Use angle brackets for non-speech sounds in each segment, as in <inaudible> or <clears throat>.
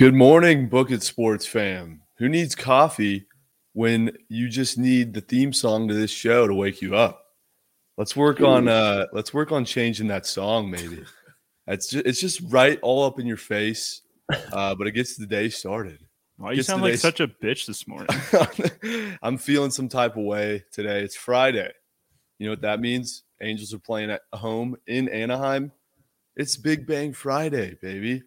Good morning, Book It Sports fam. Who needs coffee when you just need the theme song to this show to wake you up? Let's work on uh let's work on changing that song maybe. It's just, it's just right all up in your face, uh, but it gets the day started. Why you sound like day- such a bitch this morning? <laughs> I'm feeling some type of way today. It's Friday. You know what that means? Angels are playing at home in Anaheim. It's Big Bang Friday, baby.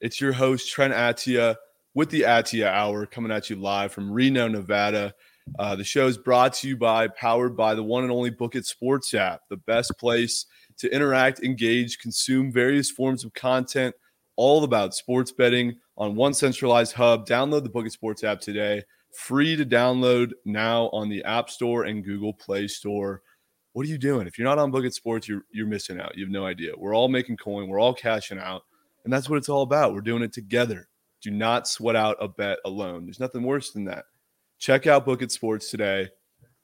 It's your host, Trent Atia, with the Atia Hour coming at you live from Reno, Nevada. Uh, the show is brought to you by, powered by the one and only Book It Sports app, the best place to interact, engage, consume various forms of content, all about sports betting on one centralized hub. Download the Book It Sports app today. Free to download now on the App Store and Google Play Store. What are you doing? If you're not on Book It Sports, you're you're missing out. You have no idea. We're all making coin. We're all cashing out, and that's what it's all about. We're doing it together. Do not sweat out a bet alone. There's nothing worse than that. Check out Book It Sports today.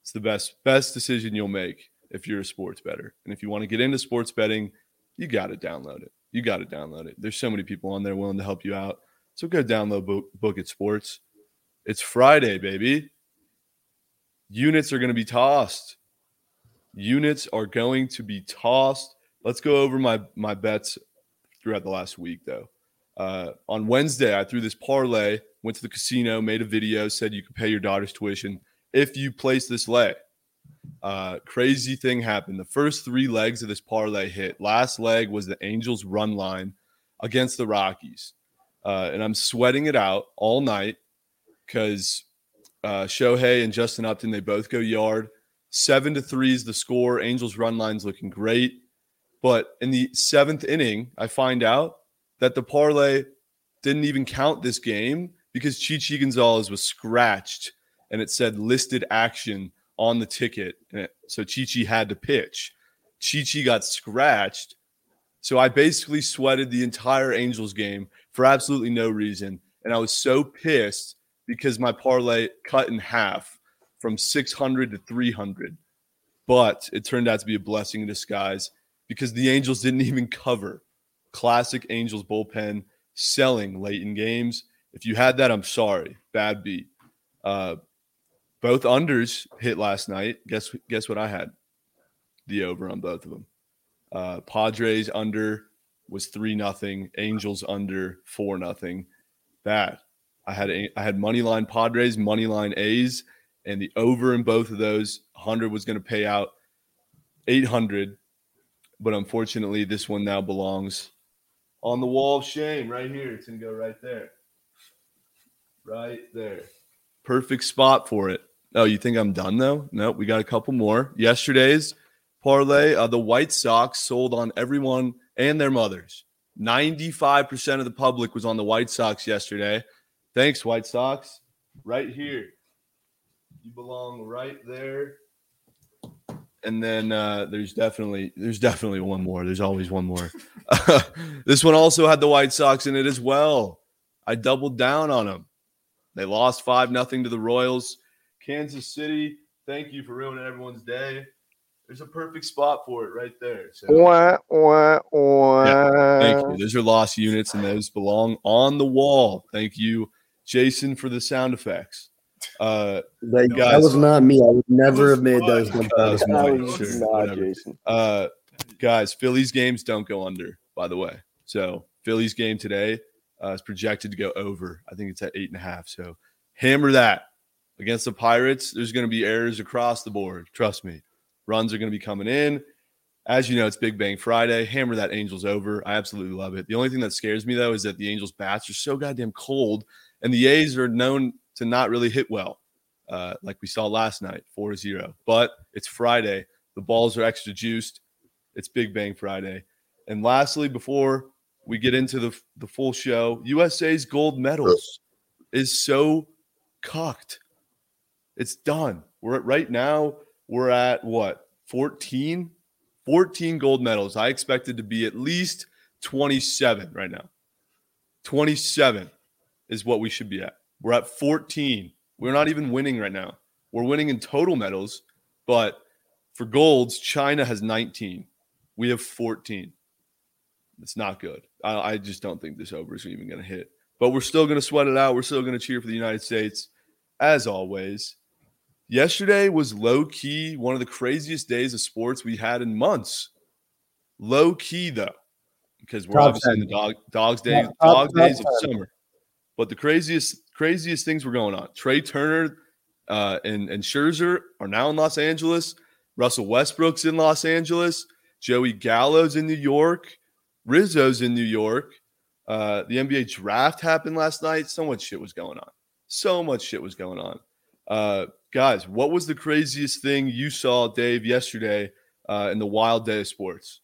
It's the best best decision you'll make if you're a sports better. And if you want to get into sports betting, you got to download it. You got to download it. There's so many people on there willing to help you out. So go download Book, Book It Sports. It's Friday, baby. Units are going to be tossed. Units are going to be tossed. Let's go over my my bets throughout the last week, though. Uh, on Wednesday, I threw this parlay, went to the casino, made a video, said you could pay your daughter's tuition if you place this leg. Uh, crazy thing happened. The first three legs of this parlay hit. Last leg was the Angels run line against the Rockies. Uh, and I'm sweating it out all night because uh, Shohei and Justin Upton, they both go yard. Seven to three is the score. Angels run line's looking great. But in the seventh inning, I find out that the parlay didn't even count this game because Chichi Gonzalez was scratched and it said listed action on the ticket. So Chichi had to pitch. Chichi got scratched. So I basically sweated the entire Angels game for absolutely no reason. And I was so pissed because my parlay cut in half from 600 to 300. But it turned out to be a blessing in disguise because the Angels didn't <laughs> even cover. Classic Angels bullpen selling late in games. If you had that, I'm sorry. Bad beat. Uh, both unders hit last night. Guess guess what I had? The over on both of them. Uh, Padres under was three nothing. Angels under four nothing. That I had I had money line Padres, money line A's, and the over in both of those. Hundred was going to pay out eight hundred, but unfortunately, this one now belongs on the wall of shame right here. It's going to go right there, right there. Perfect spot for it. Oh, you think I'm done though? No, we got a couple more. Yesterday's parlay, uh, the White Sox sold on everyone and their mothers. 95% of the public was on the White Sox yesterday. Thanks, White Sox. Right here. You belong right there. And then uh, there's definitely there's definitely one more. There's always one more. <laughs> this one also had the White Sox in it as well. I doubled down on them. They lost five nothing to the Royals. Kansas City, thank you for ruining everyone's day. There's a perfect spot for it right there. So Wah, wah, wah. thank you. Those are lost units, and those belong on the wall. Thank you, Jason, for the sound effects. Uh, That, Guys. that was not me. I would never have made those. <laughs> That was That Mike, was sure, not. Jason. uh, guys, Phillies games don't go under, by the way. So Phillies game today uh, is projected to go over. I think it's at eight and a half. So hammer that against the Pirates. There's going to be errors across the board. Trust me. Runs are going to be coming in. As you know, it's Big Bang Friday. Hammer that Angels over. I absolutely love it. The only thing that scares me though is that the Angels bats are so goddamn cold, and the A's are known to not really hit well, uh, like we saw last night, 4-0. But it's Friday. The balls are extra juiced. It's Big Bang Friday. And lastly, before we get into the the full show, USA's gold medals is so cocked. It's done. We're at right now, we're at what 14? 14 gold medals. I expected to be at least 27 right now. 27 is what we should be at. We're at 14. We're not even winning right now. We're winning in total medals, but for golds, China has 19. We have 14. It's not good. I, I just don't think this over is even going to hit. but we're still going to sweat it out. We're still going to cheer for the United States, as always. Yesterday was low key one of the craziest days of sports we had in months. Low key though, because we're Top obviously in the dog dogs day, Top- dog top days of 10. summer. But the craziest craziest things were going on. Trea Turner uh, and and Scherzer are now in Los Angeles. Russell Westbrook's in Los Angeles. Joey Gallo's in New York. Rizzo's in New York. Uh, the NBA draft happened last night. So much shit was going on. So much shit was going on. Uh, guys, what was the craziest thing you saw, Dave, yesterday uh, in the wild day of sports?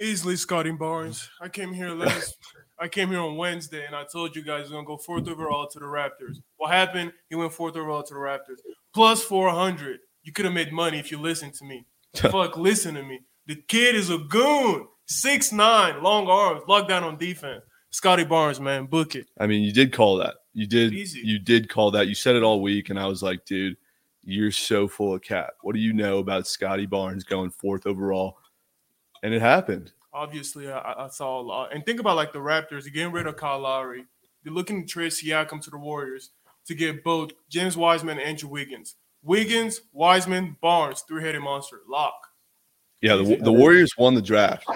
Easily Scottie Barnes. I came here <laughs> last. I came here on Wednesday, and I told you guys he's gonna go fourth overall to the Raptors. What happened? He went fourth overall to the Raptors, plus four hundred. You could have made money if you listened to me. <laughs> Fuck, listen to me. The kid is a goon. Six nine, long arms, lockdown on defense. Scottie Barnes, man, book it. I mean, you did call that. You did. Easy. You did call that. You said it all week, and I was like, dude, you're so full of cap. What do you know about Scottie Barnes going fourth overall? And it happened. Obviously, I, I- saw a lot. And think about like the Raptors, they're getting rid of Kyle Lowry. They're looking to trade Siakam to the Warriors to get both James Wiseman and Andrew Wiggins. Wiggins, Wiseman, Barnes, three-headed monster, lock. Yeah, the, the Warriors won the draft.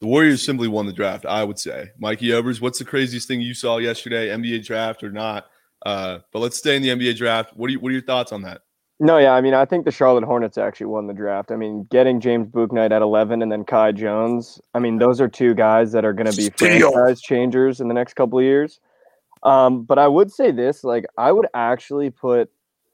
The Warriors simply won the draft, I would say. Mikey Overs, what's the craziest thing you saw yesterday, NBA draft or not? Uh, but let's stay in the NBA draft. What are you, what are your thoughts on that? No, yeah, I mean, I think the Charlotte Hornets actually won the draft. I mean, getting James Bouknight at 11 and then Kai Jones, I mean, those are two guys that are going to be Steal. franchise changers in the next couple of years. Um, but I would say this, like, I would actually put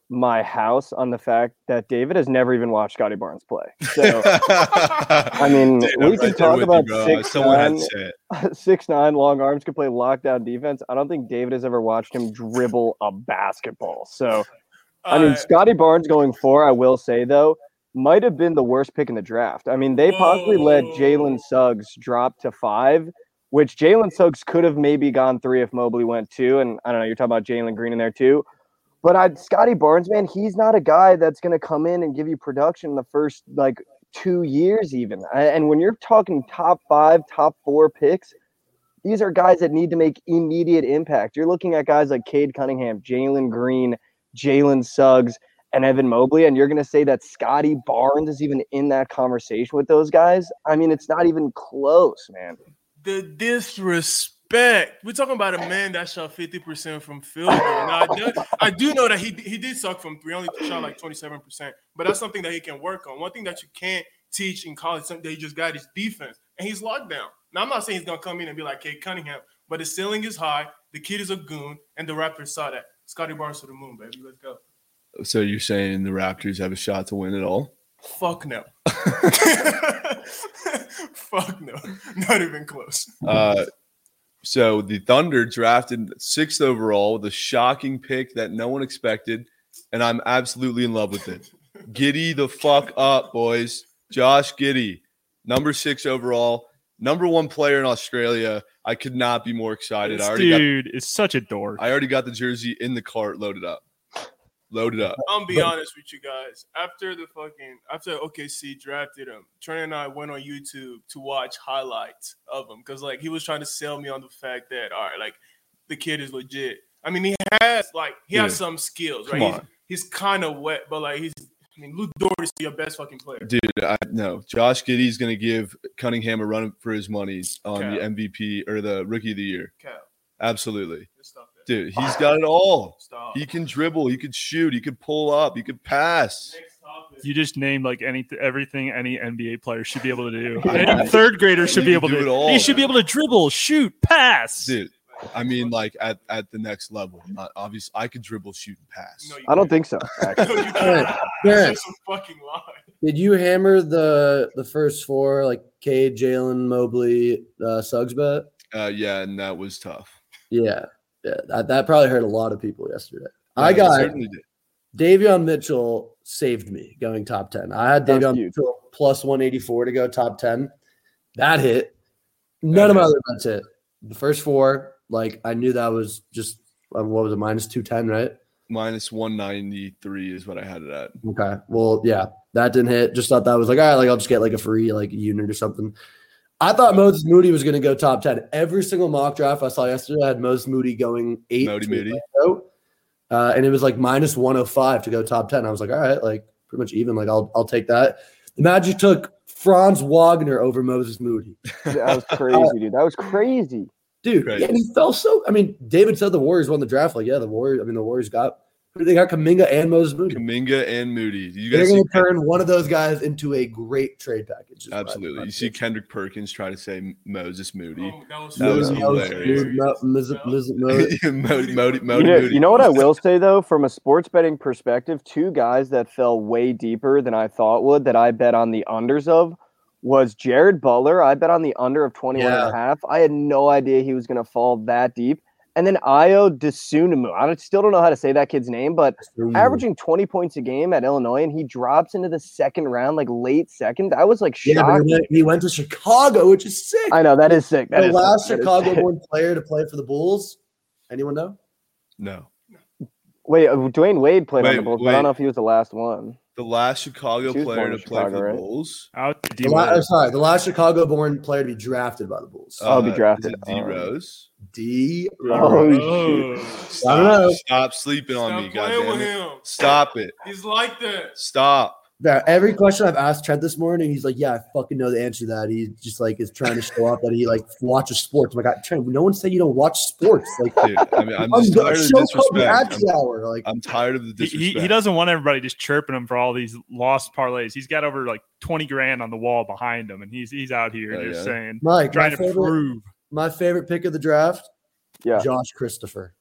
my house on the fact that David has never even watched Scottie Barnes play. So, <laughs> I mean, Dude, we I'm can talk about bro. six, nine, to say it. <laughs> six nine long arms can play lockdown defense. I don't think David has ever watched him dribble a basketball. So, I mean, Uh, Scottie Barnes going four, I will say though, might have been the worst pick in the draft. I mean, they possibly let Jalen Suggs drop to five, which Jalen Suggs could have maybe gone three if Mobley went two. And I don't know, you're talking about Jalen Green in there too. But I Scottie Barnes, man, he's not a guy that's gonna come in and give you production in the first like two years, even. And when you're talking top five, top four picks, these are guys that need to make immediate impact. You're looking at guys like Cade Cunningham, Jalen Green, Jalen Suggs, and Evan Mobley, and you're going to say that Scottie Barnes is even in that conversation with those guys? I mean, it's not even close, man. the disrespect. We're talking about a man that shot 50% from field. Now, I do, I do know that he he did suck from three, only shot like 27%, but that's something that he can work on. One thing that you can't teach in college, something that he just got is defense, and he's locked down. Now, I'm not saying he's gonna come in and be like Cade Cunningham, but the ceiling is high. The kid is a goon, and the Raptors saw that. Scottie Barnes to the moon, baby. Let's go. So you're saying the Raptors have a shot to win it all? Fuck no. <laughs> <laughs> Fuck no. Not even close. Uh, so the Thunder drafted sixth overall with a shocking pick that no one expected, and I'm absolutely in love with it. <laughs> Giddy the fuck up, boys. Josh Giddey, number six overall, number one player in Australia. I could not be more excited. I This already got dude is such a dork. I already got the jersey in the cart loaded up. Loaded up. I'm be honest with you guys. After the fucking after OKC drafted him, Trent and I went on YouTube to watch highlights of him because like he was trying to sell me on the fact that all right, like the kid is legit. I mean, he has like he has some skills, right? He's, he's kind of wet, but like he's. I mean, Luke Dort is your best fucking player. Dude, I know. Josh Giddey's going to give Cunningham a run for his money on the MVP or the Rookie of the Year. Cal, Absolutely. just stop. Dude, he's got it all. Stop. He can dribble, he could shoot, he could pull up, he could pass. You just named like any everything any NBA player should be able to do. <laughs> Any third grader should be able do to. it all, he should be able to dribble, shoot, pass. Dude, I mean, like at, at the next level. Not obvious. I could dribble, shoot, and pass. No, I don't can't. think so. Actually. <laughs> No, you That's just a fucking lie. Did you hammer the the first four like Cade, Jalen, Mobley, uh, Suggs bet? Uh, yeah, and that was tough. Yeah, yeah. That, that probably hurt a lot of people yesterday. Yeah, I got certainly did. Davion Mitchell saved me going top ten. I had That was Davion huge. Mitchell plus one eighty four to go top ten. That hit. None of my other bets hit. The first four, like I knew that was just uh, what was it minus two ten, right? Minus 193 is what I had it at. Okay. Well, yeah, that didn't hit. Just thought that was like, all right, like I'll just get like a free like unit or something. I thought Moses Moody was going to go top 10. Every single mock draft I saw yesterday I had Moses Moody going eight. Modi to Moody. Uh, and it was like minus 105 to go top 10. I was like, all right, like pretty much even. Like, I'll, I'll take that. The Magic took Franz Wagner over Moses Moody. That was crazy, dude. That was crazy. Dude, Crazy. and he fell so. I mean, David said the Warriors won the draft. Like, yeah, the Warriors. I mean, the Warriors got they got Kuminga and Moses Moody. Kuminga and Moody. You They're going to turn one of those guys into a great trade package. is what I- absolutely. You see Kendrick Perkins try to say Moses Moody. Oh, that was, That was hilarious. Dude, Mo- Miz- Miz- <laughs> Mo- Modi, Modi, You Modi, know, Moody. you know what I <laughs> will say though, from a sports betting perspective, two guys that fell way deeper than I thought would that I bet on the unders of was Jared Butler. I bet on the under of 21 and a half. I had no idea he was going to fall that deep. And then Io Desunumu. I still don't know how to say that kid's name, but averaging 20 points a game at Illinois and he drops into the second round, like late second. I was like Yeah, but shocked. he went, he went to Chicago, which is sick. I know that is sick. That the is last sick. That is sick. Chicago-born player to play for the Bulls. Anyone know? No. Wait, uh, Dwyane Wade played on the Bulls, but I don't know if he was the last one. The last Chicago player to in play for Chicago, the right? Bulls. Out The D la- Wade. uh, sorry, the last Chicago-born player to be drafted by the Bulls. Oh, be Uh, drafted. Is it D. Rose? D. Oh. Stop, I don't. Stop sleeping on Stop me, playing goddamn it. Stop it. He's like that. Stop. Yeah, every question I've asked Trent this morning, he's like, "Yeah, I fucking know the answer to that." He just like is trying to show off that he like watches sports. I'm like, Trent, no one said you don't watch sports. Like, Dude, I mean, I'm I'm just tired of the show Kobe disrespect. hour. Like, I'm tired of the He, disrespect. he, he doesn't want everybody just chirping him for all these lost parlays. He's got over like 20 grand on the wall behind him, and he's he's out here Oh, just yeah. saying, Mike, my trying to favorite, prove. my favorite pick of the draft, Yeah. Josh Christopher.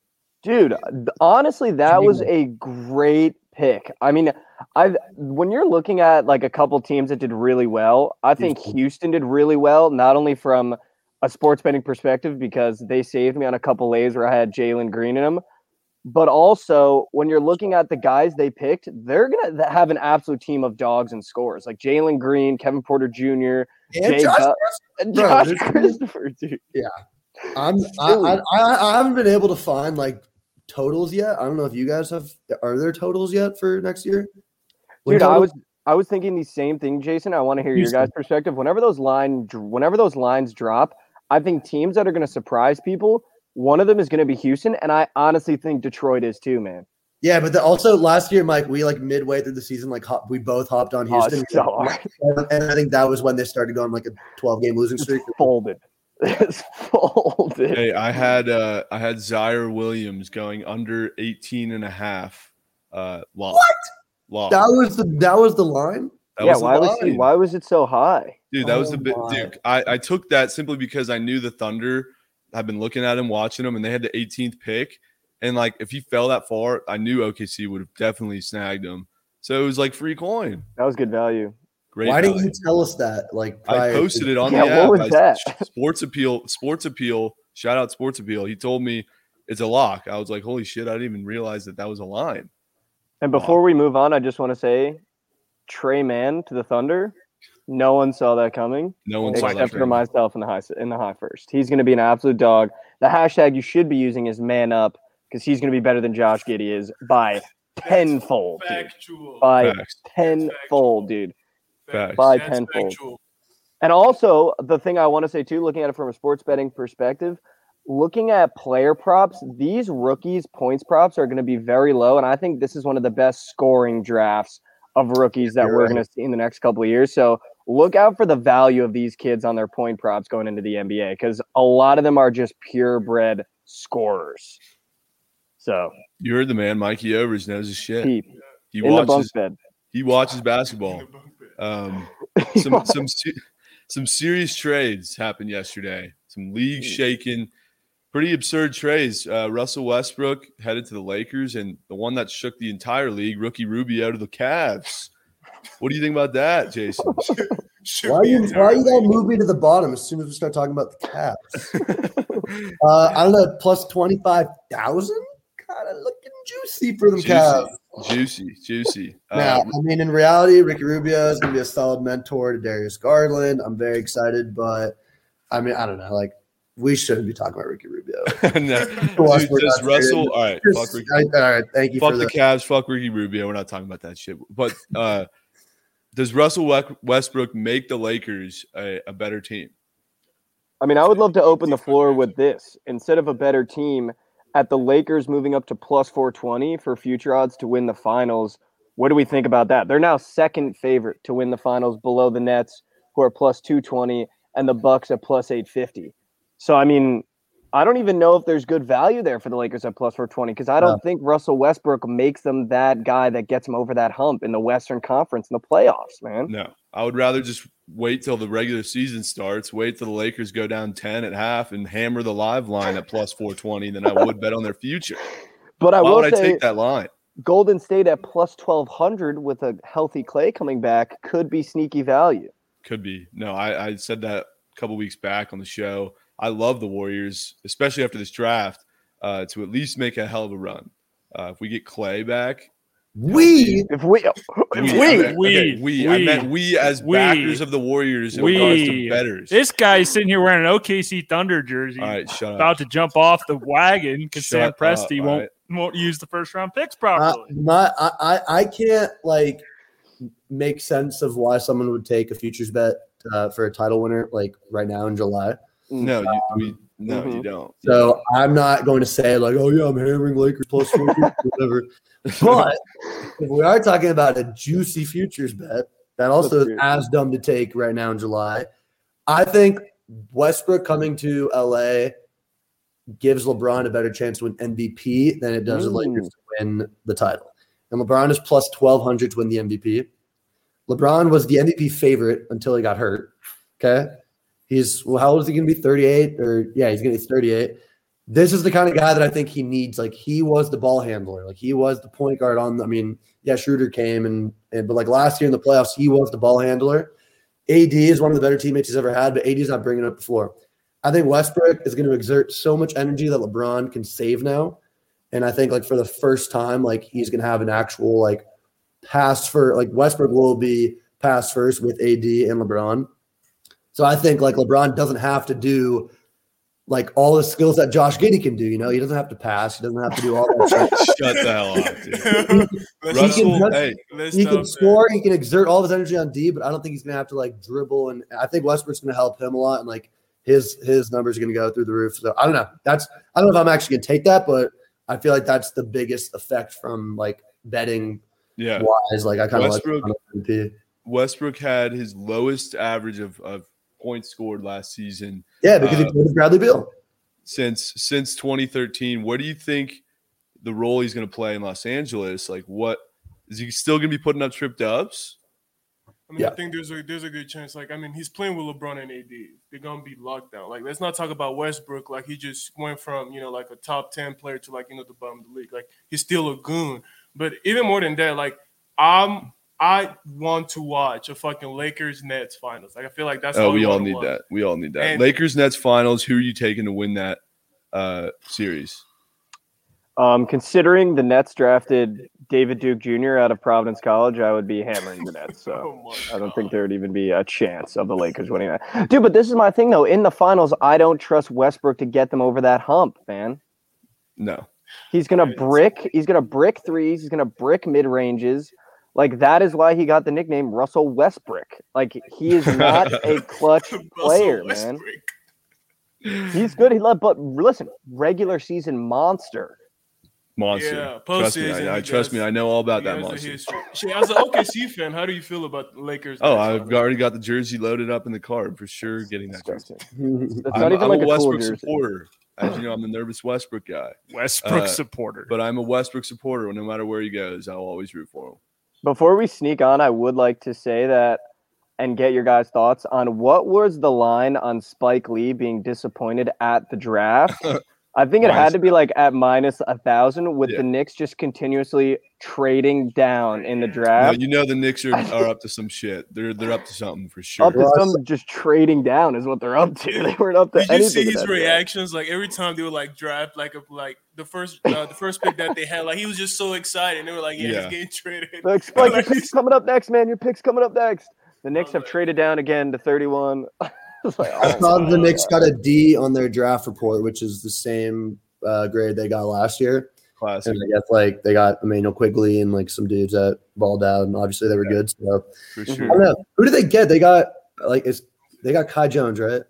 Dude, honestly, that was a great pick. I mean, I when you're looking at like a couple teams that did really well, I think Houston. Did really well, not only from a sports betting perspective because they saved me on a couple lays where I had Jalen Green in them, but also when you're looking at the guys they picked, they're gonna have an absolute team of dogs and scores like Jalen Green, Kevin Porter Jr., And Jay Josh, and Bro, Josh Christopher, dude. Yeah. I'm, I, I, I, I haven't been able to find like totals yet. I don't know if you guys have. Are there totals yet for next year? Win Dude, I was I was thinking the same thing, Jason. I want to hear your guys' perspective. Whenever those line, whenever those lines drop, I think teams that are going to surprise people. One of them is going to be Houston, and I honestly think Detroit is too, man. Yeah, but the, also last year, Mike, we like midway through the season, like hop, we both hopped on Oh, Houston, it's so and, and I think that was when they started going like a twelve game losing streak. It's folded. It's folded. Hey, I had uh I had Ziaire Williams going under 18 and a half. Uh lock. What? Lock. That was the that was the line. That yeah, was why was he, why was it so high? Dude, that was Oh the bit. Dude, I, I took that simply because I knew the Thunder. I've been looking at him, watching him, and they had the 18th pick. And like, if he fell that far, I knew OKC would have definitely snagged him. So it was like free coin. That was good value. Great. Why didn't you tell us that? Like I posted to- it on Yeah, the app. what was I- that? Sports Appeal. Sports Appeal. Shout out Sports Appeal. He told me it's a lock. I was like, holy shit! I didn't even realize that that was a line. And Wow. before we move on, I just want to say, Tre Mann to the Thunder. No one saw that coming. No one saw that. except for coming. myself in the high in the high first. He's going to be an absolute dog. The hashtag you should be using is man up because he's going to be better than Josh Giddey is by tenfold, dude. By Facts. tenfold, dude. Facts. By That's tenfold. factual. And also the thing I want to say too, looking at it from a sports betting perspective, looking at player props, these rookies' points props are going to be very low, and I think this is one of the best scoring drafts of rookies that You're we're right. going to see in the next couple of years. So look out for the value of these kids on their point props going into the NBA because a lot of them are just purebred scorers. So You heard the man, Mikey Overs knows his shit. keep He in the bunk watches. bed. He watches basketball. <laughs> Um, <laughs> some some some serious trades happened yesterday. Some league shaking, pretty absurd trades. Uh, Russell Westbrook headed to the Lakers, and the one that shook the entire league, rookie Rubio to the Cavs. What do you think about that, Jason? <laughs> Should Why be you why entirely- you gonna move me to the bottom as soon as we start talking about the Cavs? <laughs> uh, I don't know, plus twenty five thousand. Kind of looking juicy for them Juicy. Cavs. Juicy, juicy. Now, Uh, I mean, in reality, Ricky Rubio is going to be a solid mentor to Darius Garland. I'm very excited, but I mean, I don't know. Like, we shouldn't be talking about Ricky Rubio. <laughs> no. Watch Dude, does Russell? trade. All right, fuck Ricky. I- all right, thank you fuck for the the. Cavs, fuck Ricky Rubio. We're not talking about that shit. But uh, does Russell Westbrook make the Lakers a, a better team? I mean, I would love to open the floor with this. Instead of a better team, at the Lakers moving up to plus 420 for future odds to win the finals, what do we think about that? They're now second favorite to win the finals below the Nets, who are plus 220, and the Bucks at plus 850. So, I mean, I don't even know if there's good value there for the Lakers at plus 420 because I don't No. think Russell Westbrook makes them that guy that gets them over that hump in the Western Conference in the playoffs, man. No, I would rather just wait till the regular season starts, wait till the Lakers go down 10 at half and hammer the live line at plus 420 than I would bet on their future. But I Why will would I say take that line? Golden State at plus 1200 with a healthy Clay coming back could be sneaky value. Could be. No, I, I said that a couple weeks back on the show. I love the Warriors, especially after this draft, uh, to at least make a hell of a run. Uh, if we get Clay back, We If we, if I we, meant- We- okay, we, I we- meant we as we- backers of the Warriors in regards to we- betters. This guy's sitting here wearing an OKC Thunder jersey, All right, shut up. about to jump off the wagon because Sam Shut Presti up, won't all right. won't use the first round picks uh, properly. my I, I I can't like make sense of why someone would take a futures bet uh, for a title winner like right now in July. No, you, we, no, you Mhm. don't. So I'm not going to say like, oh yeah, I'm hammering Lakers plus four, <laughs> whatever. But <laughs> if we are talking about a juicy futures bet that also is as dumb to take right now in July, I think Westbrook coming to LA gives LeBron a better chance to win MVP than it does the Lakers Mm. to win the title. And LeBron is plus 1200 to win the MVP. LeBron was the MVP favorite until he got hurt. Okay. He's well, how old is he going to be? 38 or yeah, he's going to be 38. This is the kind of guy that I think he needs. Like he was the ball handler. Like he was the point guard on. I mean, yeah, Schroeder came and, and but like last year in the playoffs, he was the ball handler. AD is one of the better teammates he's ever had, but AD is not bringing up before. I think Westbrook is going to exert so much energy that LeBron can save now, and I think like for the first time, like he's going to have an actual like pass for like Westbrook will be pass first with AD and LeBron. So I think like LeBron doesn't have to do like all the skills that Josh Giddey can do. You know, he doesn't have to pass. He doesn't have to do all that shit. <laughs> Shut the hell up, dude. <laughs> Let's Russell, stop- hey, let's He can there. score. He can exert all his energy on D, but I don't think he's going to have to like dribble. And I think Westbrook's going to help him a lot. And like his his numbers are going to go through the roof. So I don't know. That's I don't know if I'm actually going to take that, but I feel like that's the biggest effect from like betting yeah. wise. Like I kind of like Westbrook- MVP. Westbrook had his lowest average of, of points scored last season Yeah, because he Uh, played with Bradley Beal. since since 2013. What do you think the role he's going to play in Los Angeles? Like, what is he still going to be putting up trip dubs? I mean, Yeah. I think there's a there's a good chance. Like, I mean, he's playing with LeBron and AD. They're gonna be locked down. Like, let's not talk about Westbrook. Like, he just went from you know like a top ten player to like you know the bottom of the league. Like, he's still a goon. But even more than that, like, I'm I want to watch a fucking Lakers Nets finals. Like, I feel like that's oh, all we all need watch. that. We all need that. And- Lakers Nets finals. Who are you taking to win that uh, series? Um, considering the Nets drafted David Duke Jr. out of Providence College, I would be hammering the Nets. So <laughs> Oh I don't think there would even be a chance of the Lakers winning that. Dude, but this is my thing though. In the finals, I don't trust Westbrook to get them over that hump, man. No. He's gonna brick. He's gonna brick threes. He's gonna brick mid ranges. Like that is why he got the nickname Russell Westbrook. Like he is not a <laughs> clutch player, man. He's good. He love, but listen, regular season monster. Monster. Yeah, trust me. I, I trust me. I know all about that monster. history. Shit, as an OKC <laughs> fan, how do you feel about the Lakers? Oh, I've finals? already got the jersey loaded up in the car for sure. Getting that jersey. That's I'm, not even I'm like a a cool Westbrook supporter. As you <laughs> know, I'm a nervous Westbrook guy. Westbrook uh, supporter. But I'm a Westbrook supporter. No matter where he goes, I'll always root for him. Before we sneak on, I would like to say that and get your guys' thoughts on what was the line on Spike Lee being disappointed at the draft. <laughs> I think it had to be like at minus a thousand with Yeah. the Knicks just continuously trading down in the No, draft. you know the Knicks are, are up to some shit. They're they're up to something for sure. Up to some just trading down is what they're up to. <laughs> They weren't up to Did you see his that draft. reactions? Like every time they would like draft like a like the first uh, the first pick that they had, like he was just so excited. And they were like, "Yeah, Yeah. he's getting traded." Like, Spike, your <laughs> pick's coming up next, man. Your pick's coming up next. The Knicks have like- traded down again to 31. It's <laughs> like, I oh saw my the Knicks got a D on their draft report, which is the same uh, grade they got last year. Classic. And I guess like they got Immanuel Quickley and like some dudes that balled out, and obviously they were good. So For sure. I don't know. Who did they get? They got like it's they got Kai Jones, right?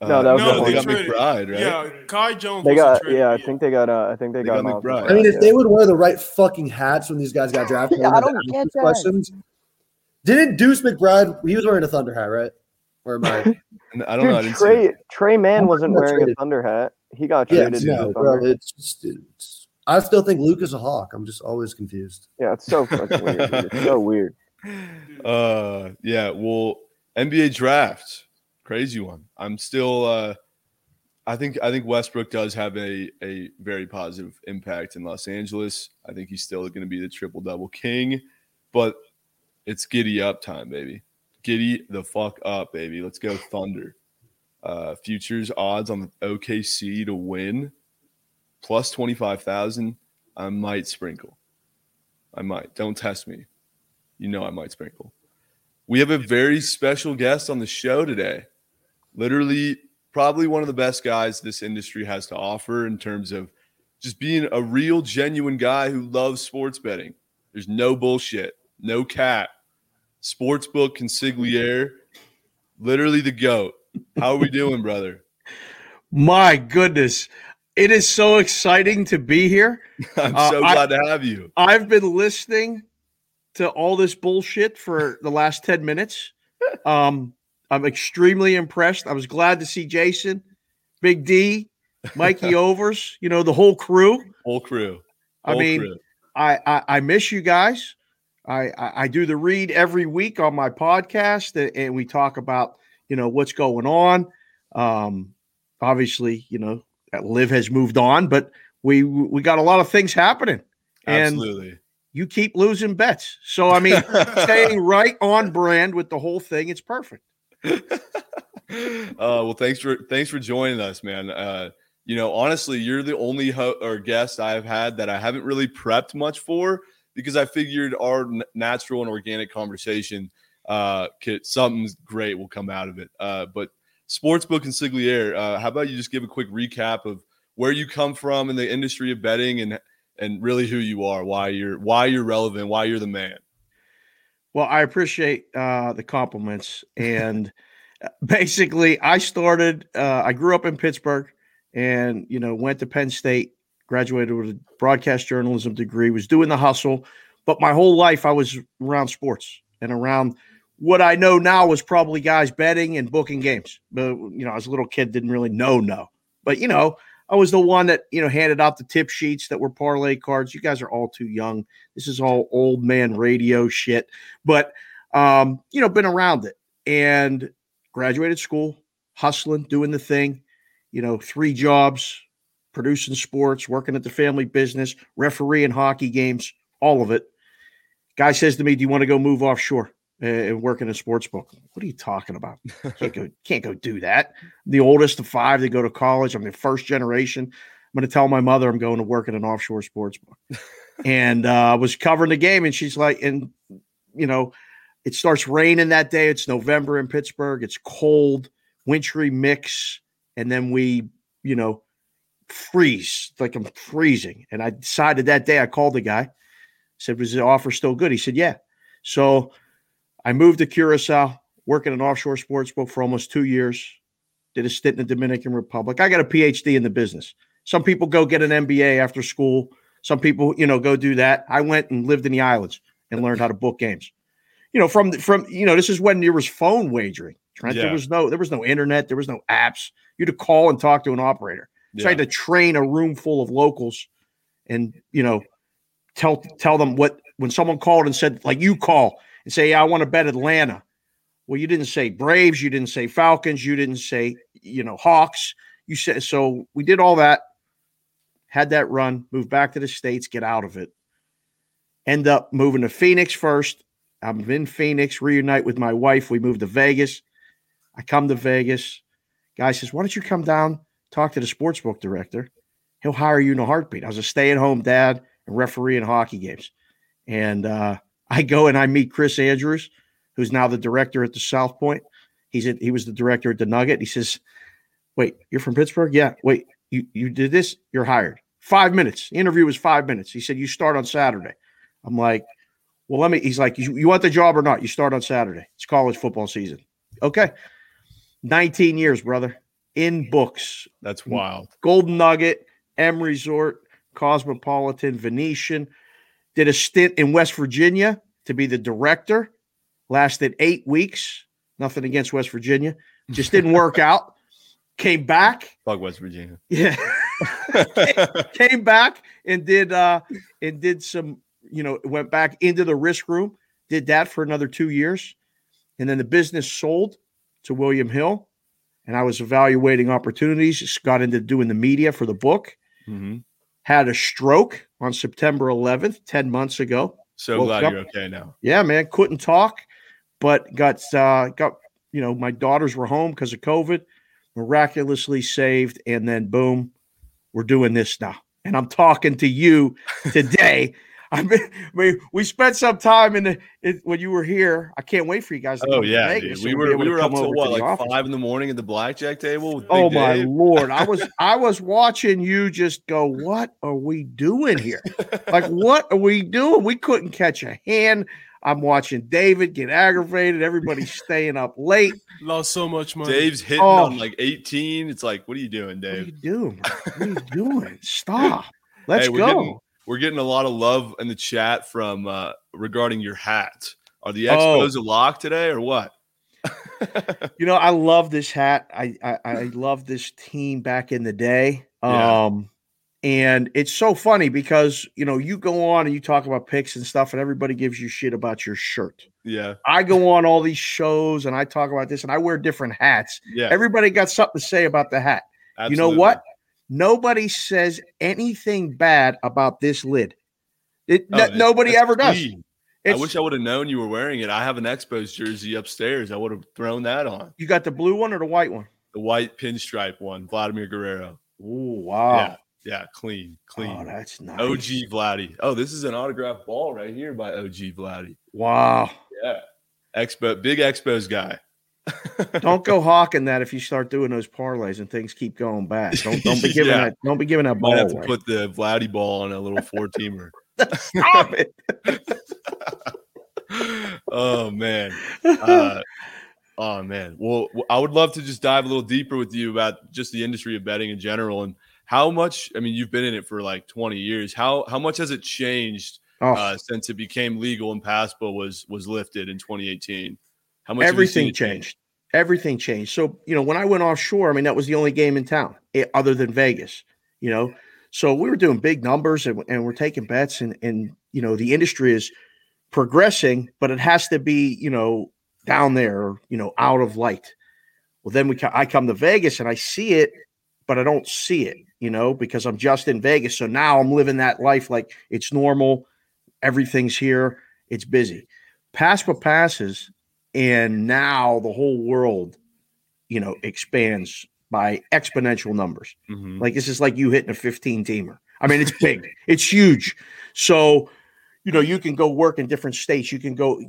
No, that was no, No, the they got traded- McBride, right? Yeah, Kai Jones. They got traded, yeah, I think they got uh, I think they, They got, got him off. McBride. I mean, if Yeah. they would wear the right fucking hats when these guys got drafted, Yeah, I don't have get that. questions. Didn't Deuce McBride? He was wearing a Thunder hat, right? Or am I? <laughs> I don't know. I Dude, didn't see. Trey Tre Mann wasn't wearing traded? a Thunder hat. He got yeah, traded to no, bro. It's, just, it's I still think Luke is a hawk. I'm just always confused. Yeah, it's so fucking weird. dude. It's so <laughs> weird. Uh, yeah. Well, NBA draft, crazy one. I'm still. uh I think I think Westbrook does have a a very positive impact in Los Angeles. I think he's still going to be the triple double king, but it's giddy up time, baby. Giddy the fuck up, baby. Let's go Thunder. Uh, futures odds on the OKC to win plus twenty five thousand. I might sprinkle. I might. Don't test me. You know I might sprinkle. We have a very special guest on the show today. Literally, probably one of the best guys this industry has to offer in terms of just being a real, genuine guy who loves sports betting. There's no bullshit, no cap. Sportsbook consigliere, literally the GOAT. How are we doing, brother? My goodness. It is so exciting to be here. <laughs> I'm Uh, so I- glad to have you. I've been listening to all this bullshit for the last 10 minutes. <laughs> Um, I'm extremely impressed. I was glad to see Jason, Big D, Mikey <laughs> Overs, you know, the whole crew. Whole crew. I mean, crew. I, I I miss you guys. I, I I do the read every week on my podcast, and, we talk about you know what's going on. Um, obviously, you know that Liv has moved on, but we we got a lot of things happening, and absolutely. you keep losing bets. So I mean, <laughs> staying right on brand with the whole thing, it's perfect. <laughs> uh, well, thanks for thanks for joining us, man. Uh, you know, honestly, you're the only ho- or guest I've had that I haven't really prepped much for because I figured our natural and organic conversation, uh, could, something great will come out of it. Uh, but sportsbook consigliere, uh, how about you just give a quick recap of where you come from in the industry of betting and and really who you are, why you're why you're relevant, why you're the man. Well, I appreciate uh, the compliments. And uh, basically, I started, uh, I grew up in Pittsburgh and, you know, went to Penn State, graduated with a broadcast journalism degree, was doing the hustle. But my whole life, I was around sports and around what I know now was probably guys betting and booking games. But, you know, as a little kid, didn't really know, no. But, you know, I was the one that, you know, handed out the tip sheets that were parlay cards. You guys are all too young. This is all old man radio shit but um, you know, been around it and graduated school, hustling, doing the thing, you know, three jobs, producing sports, working at the family business, refereeing hockey games, all of it. Guy says to me, Do you want to go move offshore uh, and work in a sports book? What are you talking about? <laughs> Can't go, can't go do that. The oldest of five, they go to college. I'm the first generation. I'm going to tell my mother I'm going to work in an offshore sports book. <laughs> and uh, I was covering the game, and she's like, and you know, it starts raining that day. It's November in Pittsburgh. It's cold, wintry mix, and then we, you know, freeze like I'm freezing. And I decided that day I called the guy, said, "Was the offer still good?" He said, "Yeah." So I moved to Curacao, working an offshore sports book for almost two years. Did a stint in the Dominican Republic. I got a PhD in the business. Some people go get an MBA after school. Some people, you know, go do that. I went and lived in the islands and learned how to book games. You know, from from you know, this is when there was phone wagering. Trent, Yeah. there was no there was no internet, there was no apps. You had to call and talk to an operator. So I had to train a room full of locals and you know tell tell them what when someone called and said like you call and say yeah, I want to bet Atlanta. Well, you didn't say Braves, you didn't say Falcons, you didn't say you know Hawks. You said so. We did all that, had that run, moved back to the states, get out of it. End up moving to Phoenix first. I'm in Phoenix, reunite with my wife. We moved to Vegas. I come to Vegas. Guy says, "Why don't you come down, talk to the sportsbook director? He'll hire you in a heartbeat." I was a stay-at-home dad and referee in hockey games, and uh, I go and I meet Chris Andrews, who's now the director at the South Point. He's at, he was the director at the Nugget. He says, "Wait, you're from Pittsburgh? Yeah. Wait, you you did this? You're hired. Five minutes. The interview was five minutes. He said you start on Saturday. I'm like, well, let me. He's like, you, you want the job or not? You start on Saturday. It's college football season. Okay. 19 years, brother. In books. That's wild. Golden Nugget, M Resort, Cosmopolitan, Venetian. Did a stint in West Virginia to be the director. Lasted eight weeks. Nothing against West Virginia. Just didn't work <laughs> out. Came back. Fuck West Virginia. Yeah. <laughs> Came back and did uh and did some, you know, went back into the risk room, did that for another two years. And then the business sold to William Hill. And I was evaluating opportunities, just got into doing the media for the book hmm had a stroke on September 11th, 10 months ago. So Woke glad up- you're okay now. Yeah, man, couldn't talk, but got uh got you know, my daughters were home because of COVID, miraculously saved, and then boom, we're doing this now. And I'm talking to you <laughs> today. <laughs> I mean, we, we spent some time in the it, when you were here. I can't wait for you guys to Oh come to yeah, Vegas so we were we were up come till what to like office. five in the morning at the blackjack table. With Oh Big my Dave. lord! I was <laughs> I was watching you just go. What are we doing here? Like, what are we doing? We couldn't catch a hand. I'm watching David get aggravated. Everybody's <laughs> staying up late. Lost so much money. Dave's hitting Oh. on like 18. It's like, what are you doing, Dave? What are you doing? What are you doing? Stop. Let's Hey, go. Getting, we're getting a lot of love in the chat from uh regarding your hat. Are the Oh. expos a lock today or what? <laughs> You know, I love this hat. I, I I love this team back in the day. Yeah. Um, and it's so funny because you know you go on and you talk about picks and stuff, and everybody gives you shit about your shirt. yeah, I go on all these shows and I talk about this, and I wear different hats. yeah. Everybody got something to say about the hat. You know what? Nobody says anything bad about this lid. It, Oh, it's- nobody ever does. I wish I would have known you were wearing it. I have an Expos jersey upstairs. I would have thrown that on. you got the blue one or the white one? The white pinstripe one, Vladimir Guerrero. Oh wow! Yeah, yeah, clean, clean. Oh, that's nice. OG Vladdy. Oh, this is an autographed ball right here by OG Vladdy. Wow! Yeah. Expo, big Expos guy. Don't go hawking that if you start doing those parlays and things keep going bad. Don't don't be <laughs> giving Yeah. that. Don't be giving that ball Might have to away. put the Vladdy ball on a little four teamer. Stop it. <laughs> oh man. Uh, oh man. Well, I would love to just dive a little deeper with you about just the industry of betting in general and how much. I mean, you've been in it for like 20 years. How how much has it changed Oh, uh, since it became legal and PASPA was was lifted in 2018? How much have you seen everything changed. Everything changed. So you know, when I went offshore, I mean, that was the only game in town eh, other than Vegas. You know, so we were doing big numbers and, and we're taking bets, and and you know, the industry is progressing, but it has to be you know down there, you know, out of light. Well, then we I come to Vegas and I see it, but I don't see it, you know, because I'm just in Vegas. So now I'm living that life like it's normal. Everything's here. It's busy. PASPA passes, and now the whole world, you know, expands by exponential numbers. Mhm. Like this is like you hitting a 15 teamer. I mean, it's <laughs> big, it's huge. So, you know, you can go work in different states. You can go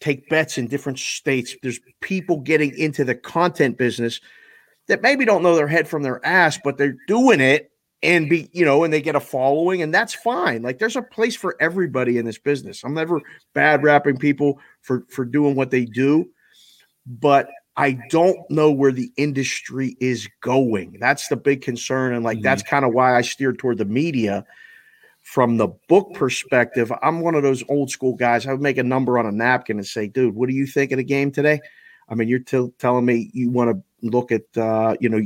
take bets in different states. There's people getting into the content business that maybe don't know their head from their ass, but they're doing it and be, you know, and they get a following, and that's fine. Like there's a place for everybody in this business. I'm never bad rapping people for for doing what they do, but I don't know where the industry is going. That's the big concern. And like that's kind of why I steered toward the media from the book perspective. I'm one of those old school guys. I would make a number on a napkin and say, dude, what do you think of the game today? I mean, you're t- telling me you want to look at, uh, you know,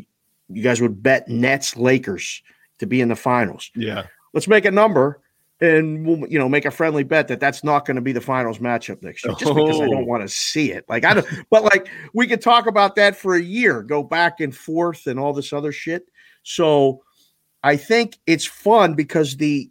you guys would bet Nets Lakers to be in the finals. Yeah. Let's make a number and we'll, you know, make a friendly bet that that's not going to be the finals matchup next year, just because I Oh. don't want to see it. Like I don't, <laughs> but like we could talk about that for a year, go back and forth and all this other shit. So I think it's fun because the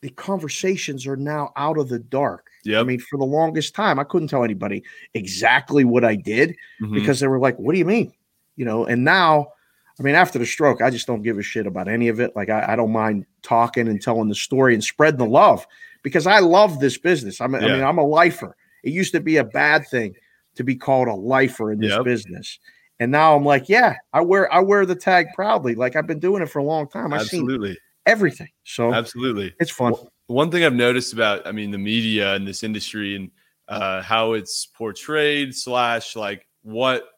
the conversations are now out of the dark. Yeah, I mean, for the longest time, I couldn't tell anybody exactly what I did Mhm. because they were like, "What do you mean?" You know. And now, I mean, after the stroke, I just don't give a shit about any of it. Like, I, I don't mind talking and telling the story and spreading the love because I love this business. I'm, I Yeah. mean, I'm a lifer. It used to be a bad thing to be called a lifer in this Yep. business, and now I'm like, yeah, I wear I wear the tag proudly. Like I've been doing it for a long time. I've seen Absolutely. everything, so Absolutely. it's fun. one thing I've noticed about, I mean, the media and this industry and uh, how it's portrayed slash like what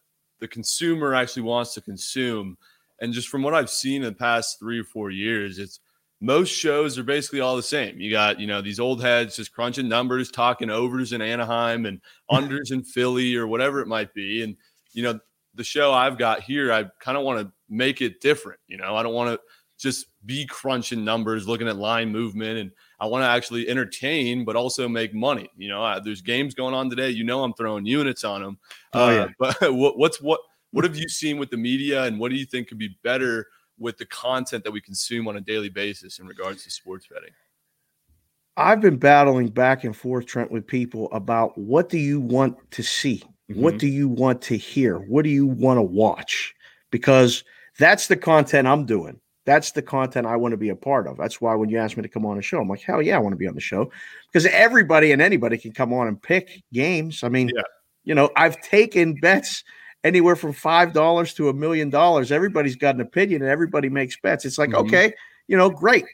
the consumer actually wants to consume. And just from what I've seen in the past three or four years, it's most shows are basically all the same. You got, you know, these old heads just crunching numbers, talking overs in Anaheim and unders in Philly or whatever it might be. And, you know, the show I've got here, I kind of want to make it different. You know, I don't want to just be crunching numbers, looking at line movement, and I want to actually entertain, but also make money. You know, I, there's games going on today. You know, I'm throwing units on them. Oh, yeah. Uh, <laughs> but what, what's what? What have you seen with the media, and what do you think could be better with the content that we consume on a daily basis in regards to sports betting? I've been battling back and forth, Trent, with people about what do you want to see? What Mhm. do you want to hear? What do you want to watch? Because that's the content I'm doing. That's the content I want to be a part of. That's why when you asked me to come on a show, I'm like, hell yeah, I want to be on the show. Because everybody and anybody can come on and pick games. I mean, Yeah. you know, I've taken bets anywhere from five dollars to a million dollars. Everybody's got an opinion and everybody makes bets. It's like, Mhm. okay, you know, great.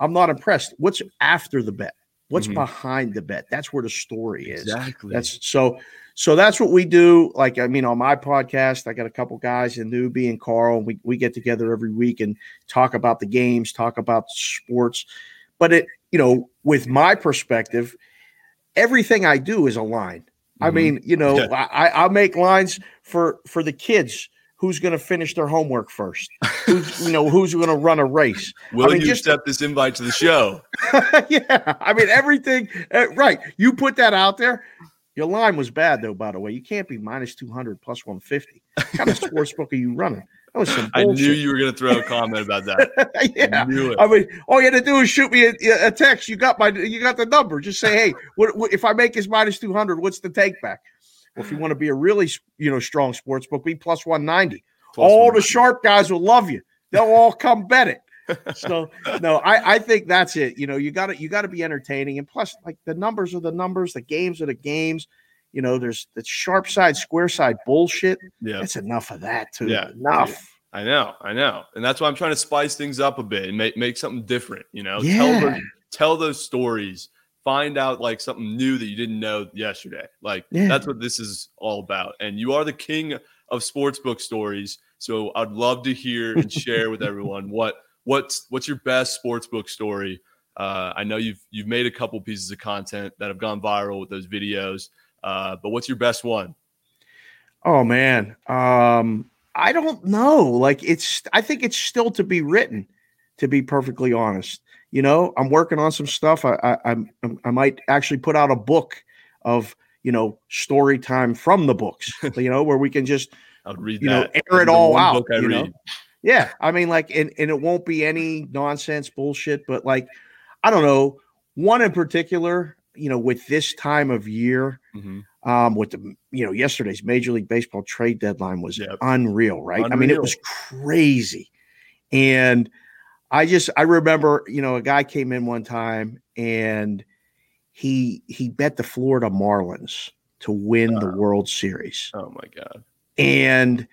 I'm not impressed. What's after the bet? What's Mhm. behind the bet? That's where the story is. Exactly. That's so so that's what we do. Like, I mean, on my podcast, I got a couple guys and Newbie and Carl, and we, we get together every week and talk about the games, talk about sports. But it, you know, with my perspective, everything I do is a line. I Mhm. mean, you know, I, I- make lines for for the kids. Who's going to finish their homework first? Who's <laughs> you know who's going to run a race? will mean, you just- accept this invite to the show? <laughs> yeah, I mean everything. uh, right, you put that out there. Your line was bad though. By the way, you can't be minus two hundred plus one fifty. What kind of <laughs> sports book are you running? That was some I knew you were going to throw a comment about that. <laughs> yeah. I knew it. I mean, all you had to do is shoot me a, a text. You got my, you got the number. Just say, hey, what, what if I make this minus two hundred? What's the take back? Well, if you want to be a really, you know, strong sports book, be plus one ninety. All one. the sharp guys will love you. They'll all come bet it. So no, I, I think that's it. You know, you got to you got to be entertaining, and plus, like the numbers are the numbers, the games are the games. You know, there's the sharp side, square side bullshit. yeah. That's enough of that too. Yeah. enough. I know, I know, and that's why I'm trying to spice things up a bit and make make something different. You know, Yeah. tell those, tell those stories, find out like something new that you didn't know yesterday. Like Yeah. that's what this is all about. And you are the king of sportsbook stories, so I'd love to hear and share with everyone what what's what's your best sportsbook story. Uh, I know you've you've made a couple pieces of content that have gone viral with those videos, uh, but what's your best one? Oh man, um, I don't know. Like it's, I think it's still to be written. To be perfectly honest, you know, I'm working on some stuff. I, I, I'm, I might actually put out a book of you know story time from the books. <laughs> you know, where we can just I'll read You know, that. air it all out, book I you know? Yeah, I mean, like, and, and it won't be any nonsense bullshit, but like, I don't know, one in particular, you know, with this time of year, Mhm. um, with the, you know, yesterday's Major League Baseball trade deadline was Yep. unreal, right? I mean, it was crazy. And I just, I remember, you know, a guy came in one time and he, he bet the Florida Marlins to win the World Series. Oh my god. And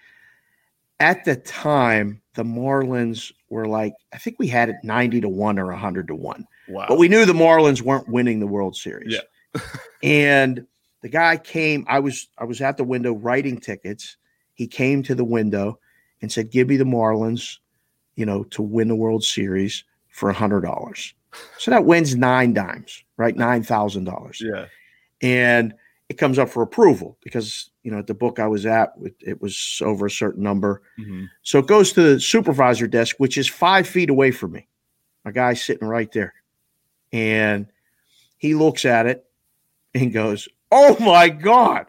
at the time, the Marlins were like, I think we had it 90 to 1 or 100 to 1. Wow. But we knew the Marlins weren't winning the World Series. Yeah. <laughs> and the guy came, I was I was at the window writing tickets. He came to the window and said, "Give me the Marlins, you know, to win the World Series for a $100." So that wins 9 dimes, right? $9,000 yeah. and it comes up for approval because you know at the book I was at it- it was over a certain number. Mhm. So it goes to the supervisor desk, which is five feet away from me. My guy's sitting right there, and he looks at it and goes, "Oh my god,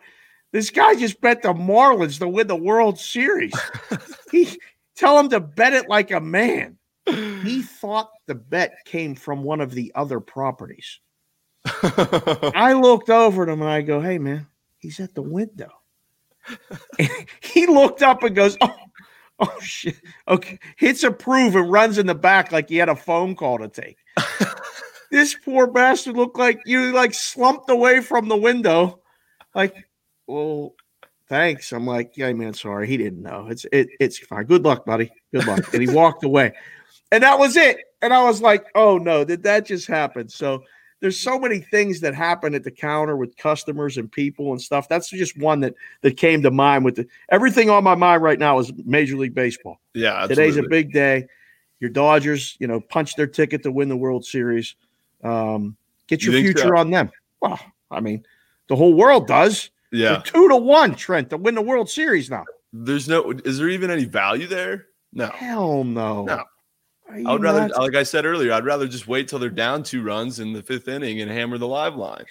this guy just bet the Marlins to win the World Series." <laughs> he tell him to bet it like a man. He <laughs> thought the bet came from one of the other properties. <laughs> I looked over at him and I go, "Hey, man, he's at the window." <laughs> He looked up and goes, "Oh, oh shit!" Okay, hits approve and runs in the back like he had a phone call to take. <laughs> this poor bastard looked like you like slumped away from the window, like, "Well, thanks." I'm like, "Yeah, man, sorry, he didn't know. It's it, it's fine. Good luck, buddy. Good luck." And he walked away, and that was it. And I was like, "Oh no, did that just happen?" So there's so many things that happen at the counter with customers and people and stuff. That's just one that that came to mind. With the, everything on my mind right now is Major League Baseball. Yeah, absolutely. Today's a big day. Your Dodgers, you know, punch their ticket to win the World Series. Um, get You your so? future on them. Well, I mean, the whole world does. Yeah, They're two to one, Trent, to win the World Series now. there's no. Is there even any value there? No. Hell no. No. Are you I would rather, nuts? like I said earlier, I'd rather just wait till they're down two runs in the fifth inning and hammer the live line.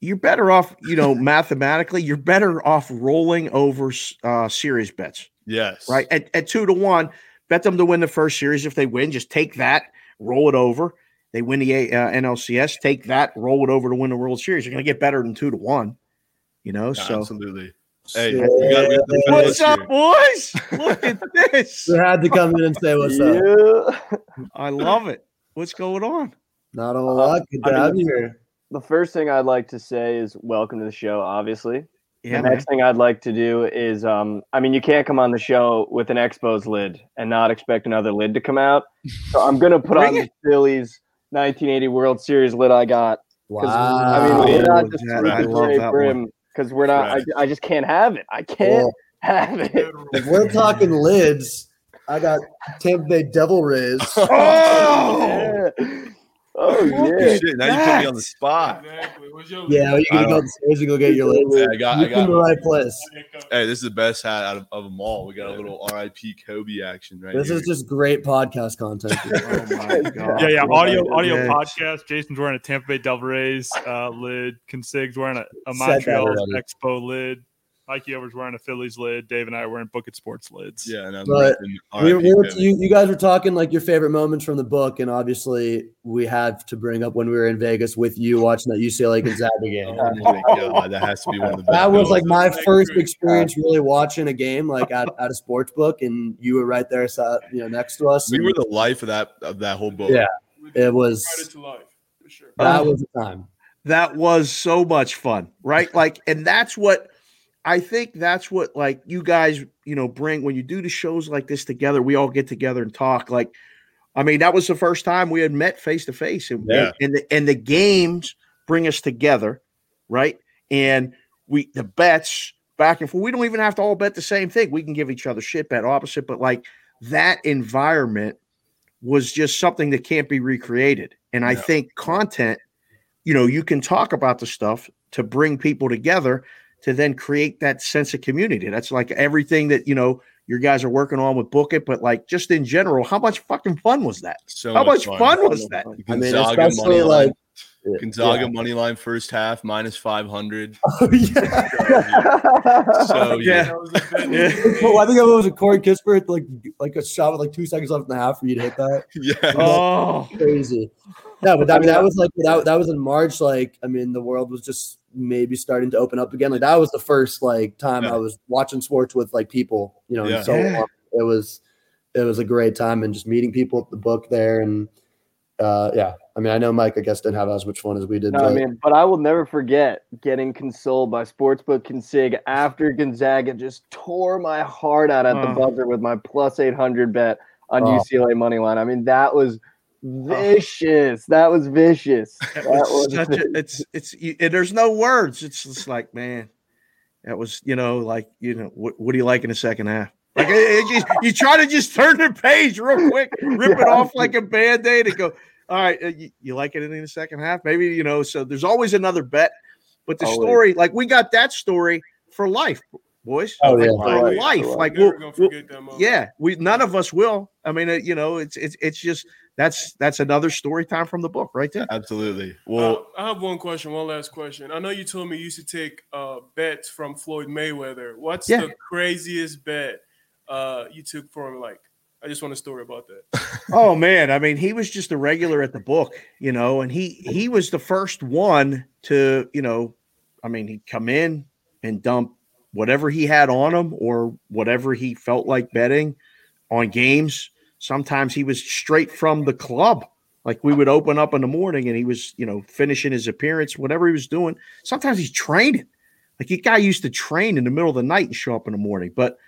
you're better off, you know, mathematically, you're better off rolling over uh, series bets, Yes. right? At, at two to one, bet them to win the first series. If they win, just take that, roll it over. They win the uh, NLCS, take that, roll it over to win the World Series. You're going to get better than two to one, you know? So, Absolutely. Hey, Yeah. we got, we got what's up, here. boys? <laughs> Look at this. You had to come in and say what's up. I love it. What's going on? Not a whole lot. Good to I mean, have you here. The first thing I'd like to say is welcome to the show, obviously. Yeah, the man. next thing I'd like to do is um I mean you can't come on the show with an Expos lid and not expect another lid to come out. So I'm gonna put on it. the Phillies 1980 World Series lid I got. Wow. I mean we're not just that- I love that brim because we're not Right. I, I just can't have it. I can't Well, have it. if we're talking lids, I got Tampa Bay Devil Rays. <laughs> Oh, Yeah. Oh Look yeah. Shit, now you put me on the spot. Exactly. What's your Yeah, well, you I gonna go don't- upstairs and go get your lids. Hey, I got, You're in the right place. Hey, this is the best hat out of, of them all. We got a little RIP Kobe action right This here. is just great podcast content. <laughs> oh my <laughs> god. Yeah, yeah. Audio, audio Yes. podcast. Jason's wearing a Tampa Bay Devil Rays uh, lid. Consig's wearing a, a Montreal. Expo lid. Mikey Over's wearing a Phillies lid. Dave and I are wearing Book It Sports lids. yeah, and I'm But we, we were, you, you guys were talking like your favorite moments from the book, and obviously we had to bring up when we were in Vegas with you watching that UCLA Gonzaga oh game. Oh god, that has to be one of the <laughs> best. That was like my Like, first great. experience really watching a game like at, at a sports book, and you were right there, sat, you know, next to us. we and were the life of that of that whole book. Yeah. It was Credit to life, for sure. that was the time. that was so much fun, right? Like, and that's what I think that's what like you guys, you know, bring when you do the shows like this together. We all get together and talk. Like, I mean, that was the first time we had met face to face, and Yeah. and the, and the games bring us together, right? And we the bets back and forth. We don't even have to all bet the same thing. We can give each other shit, bet opposite, but like that environment was just something that can't be recreated. And I Yeah. think content, you know, you can talk about the stuff to bring people together to then create that sense of community. That's like everything that, you know, your guys are working on with Book It, but like just in general, how much fucking fun was that? So How much fun was that? The I mean, Gonzaga especially money line, Gonzaga yeah. money line first half minus five hundred. <laughs> Oh, yeah. So yeah, That was a bet. Yeah. <laughs> Well, I think it was a Corey Kispert, like like a shot with like two seconds left in the half for you to hit that. <laughs> yeah. Oh, Crazy. Yeah, but I mean that was like that, that was in March. Like, I mean, the world was just maybe starting to open up again. Like that was the first like time Yeah. I was watching sports with like people, you know, Yeah. so Yeah. on. it was it was a great time and just meeting people at the book there and uh yeah. I mean, I know Mike, I guess, didn't have as much fun as we did. No, but I mean, but I will never forget getting consoled by Sportsbook Consig after Gonzaga just tore my heart out at the buzzer with my plus 800 bet on Oh. UCLA money line. I mean, that was vicious. That was vicious. <laughs> That That was was such a, it's it's you, and there's no words. It's just like man, that was you know like you know what, what do you like in the second half? Like it, it just, you try to just turn the page real quick, <laughs> rip it off like a band aid, and go. All right, uh, you, you like it in the second half? Maybe you know. So there's always another bet, but the Always. story, like we got that story for life, boys. Oh, Like, yeah. for Right, life. right. Like we'll, gonna we'll- forget that yeah, we none of us will. I mean, uh, you know, it's it's it's just that's that's another story time from the book right there. Absolutely. Well, Uh, I have one question, one last question. I know you told me you used to take uh, bets from Floyd Mayweather. What's Yeah. the craziest bet uh, you took from like? I just want a story about that. <laughs> Oh man, I mean, he was just a regular at the book, you know, and he he was the first one to, you know, I mean, he'd come in and dump whatever he had on him or whatever he felt like betting on games. Sometimes he was straight from the club. Like we would open up in the morning and he was, you know, finishing his appearance, whatever he was doing. Sometimes he's training. Like the guy used to train in the middle of the night and show up in the morning. But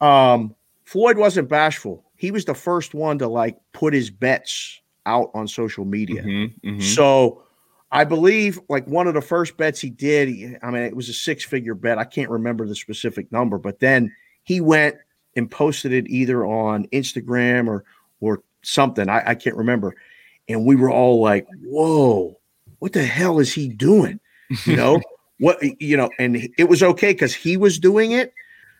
um Floyd wasn't bashful. He was the first one to like put his bets out on social media. mhm, mhm. So I believe like one of the first bets he did, he, I mean, it was a six figure bet. I can't remember the specific number, but then he went and posted it either on Instagram or or something. I, I can't remember. And we were all like, whoa, what the hell is he doing? You know, <laughs> what you know, and it was okay because he was doing it.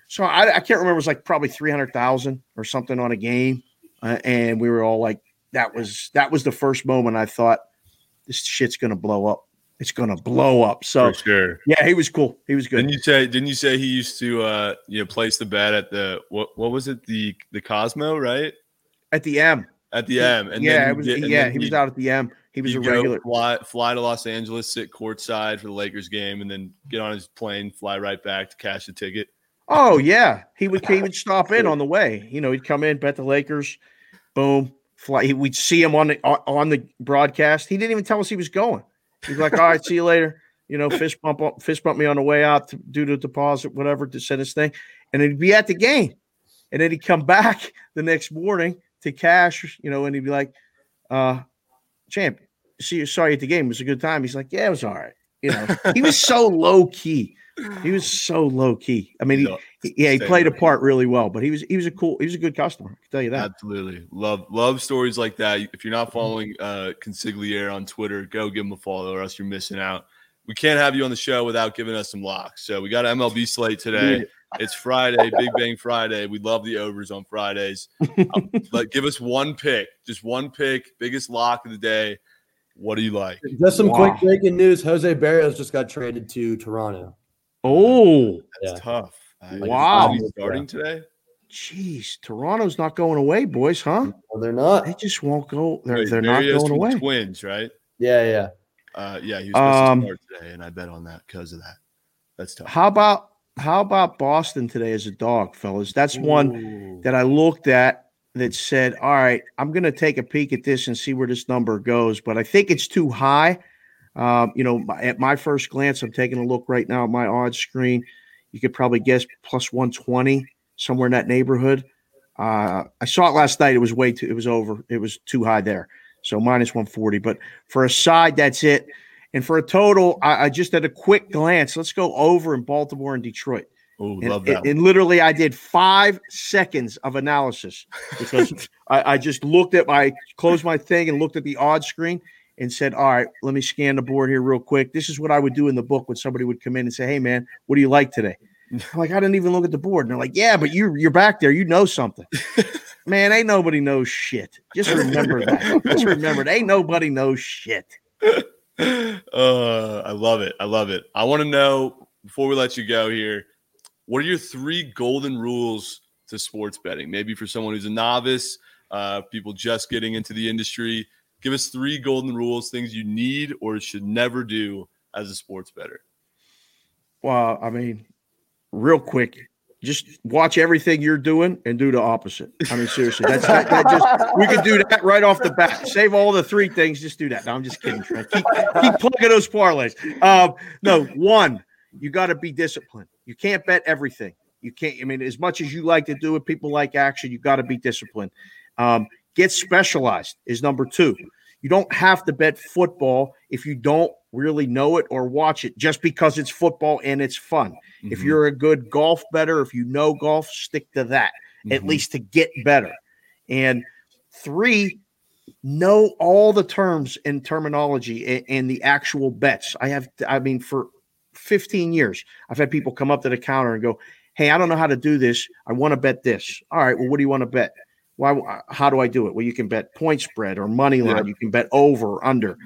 So I, I can't remember, it was like probably 300,000 or something on a game. Uh, and we were all like, that was that was the first moment I thought this shit's gonna blow up. It's gonna blow up. So sure. yeah, he was cool. He was good. Didn't you say? Didn't you say he used to, uh, you know, place the bet at the what? What was it? The the Cosmo, right? At the M. At the M. And yeah, was, get- and yeah, he was out at the M. He was a regular. Fly, fly to Los Angeles, sit courtside for the Lakers game, and then get on his plane, fly right back to cash the ticket. Oh yeah, he would he <laughs> would stop in on the way. You know, he'd come in, bet the Lakers, boom, fly. He, we'd see him on the on the broadcast. He didn't even tell us he was going. He's like, "All right, see you later." You know, fist bump fist bump me on the way out to do the deposit, whatever, to send his thing, and he'd be at the game, and then he'd come back <laughs> the next morning to cash. You know, and he'd be like, "Uh, champ, see you sorry at the game. It was a good time." He's like, "Yeah, it was all right." You know, he was so <laughs> low key. He was so low key. I mean, he, yeah, he played a part really well, but he was he was a cool he was a good customer. I can tell you that. Absolutely. Love love stories like that. If you're not following uh Consigliere on Twitter, go give him a follow or else you're missing out. We can't have you on the show without giving us some locks. So we got an MLB slate today. It's Friday, Big Bang Friday. We love the overs on Fridays. Um, <laughs> but give us one pick, just one pick, biggest lock of the day. What do you like? Just some Wow. quick breaking news. Jose Berríos just got traded to Toronto. Oh, That's Yeah. tough. I- Wow. Is he starting today? jeez, Toronto's not going away, boys, huh? Well, they're not. They just won't go. They're Wait, they're not going away. Twins, right? Yeah, yeah. Uh, yeah, he was supposed Um, to start today, and I bet on that because of that. That's tough. How about how about Boston today as a dog, fellas? That's one that I looked at that said, "All right, I'm going to take a peek at this and see where this number goes," but I think it's too high. Um, you know, at my first glance, I'm taking a look right now at my odds screen. You could probably guess plus 120 somewhere in that neighborhood. Uh, I saw it last night. It was way too. It was over. It was too high there. So minus 140. But for a side, that's it. And for a total, I, I just at a quick glance, let's go over in Baltimore and Detroit. Oh, And, love that. and- and literally, I did five seconds of analysis because <laughs> I, I just looked at my closed my thing and looked at the odd screen and said, "All right, let me scan the board here real quick. This is what I would do in the book when somebody would come in and say, "Hey, man, what do you like today?" <laughs> I'm like, "I didn't even look at the board." And they're like, "Yeah, but you you're back there. You know something." <laughs> man, ain't nobody knows shit. Just remember that. Just remember, it. ain't nobody knows shit. <laughs> uh, I love it. I love it. I want to know before we let you go here, what are your three golden rules to sports betting? Maybe for someone who's a novice, uh, people just getting into the industry. Give us three golden rules, things you need or should never do as a sports bettor. Well, I mean, real quick, just watch everything you're doing and do the opposite. I mean, seriously, that's that, that just we could do that right off the bat. Save all the three things, just do that. No, I'm just kidding. Trent. Keep, keep plugging those parlays. Um, no, one, you got to be disciplined. You can't bet everything. You can't. I mean, as much as you like to do it, people like action. You got to be disciplined. Um, get specialized is number two. You don't have to bet football if you don't really know it or watch it just because it's football and it's fun. If Mhm. you're a good golf better, if you know golf, stick to that at Mhm. least to get better. And three, know all the terms and terminology and, and the actual bets. I have, I mean, for 15 years, I've had people come up to the counter and go, Hey, I don't know how to do this. I want to bet this. All right. Well, what do you want to bet? Why? How do I do it? Well, you can bet point spread or money line. Yeah. You can bet over or under.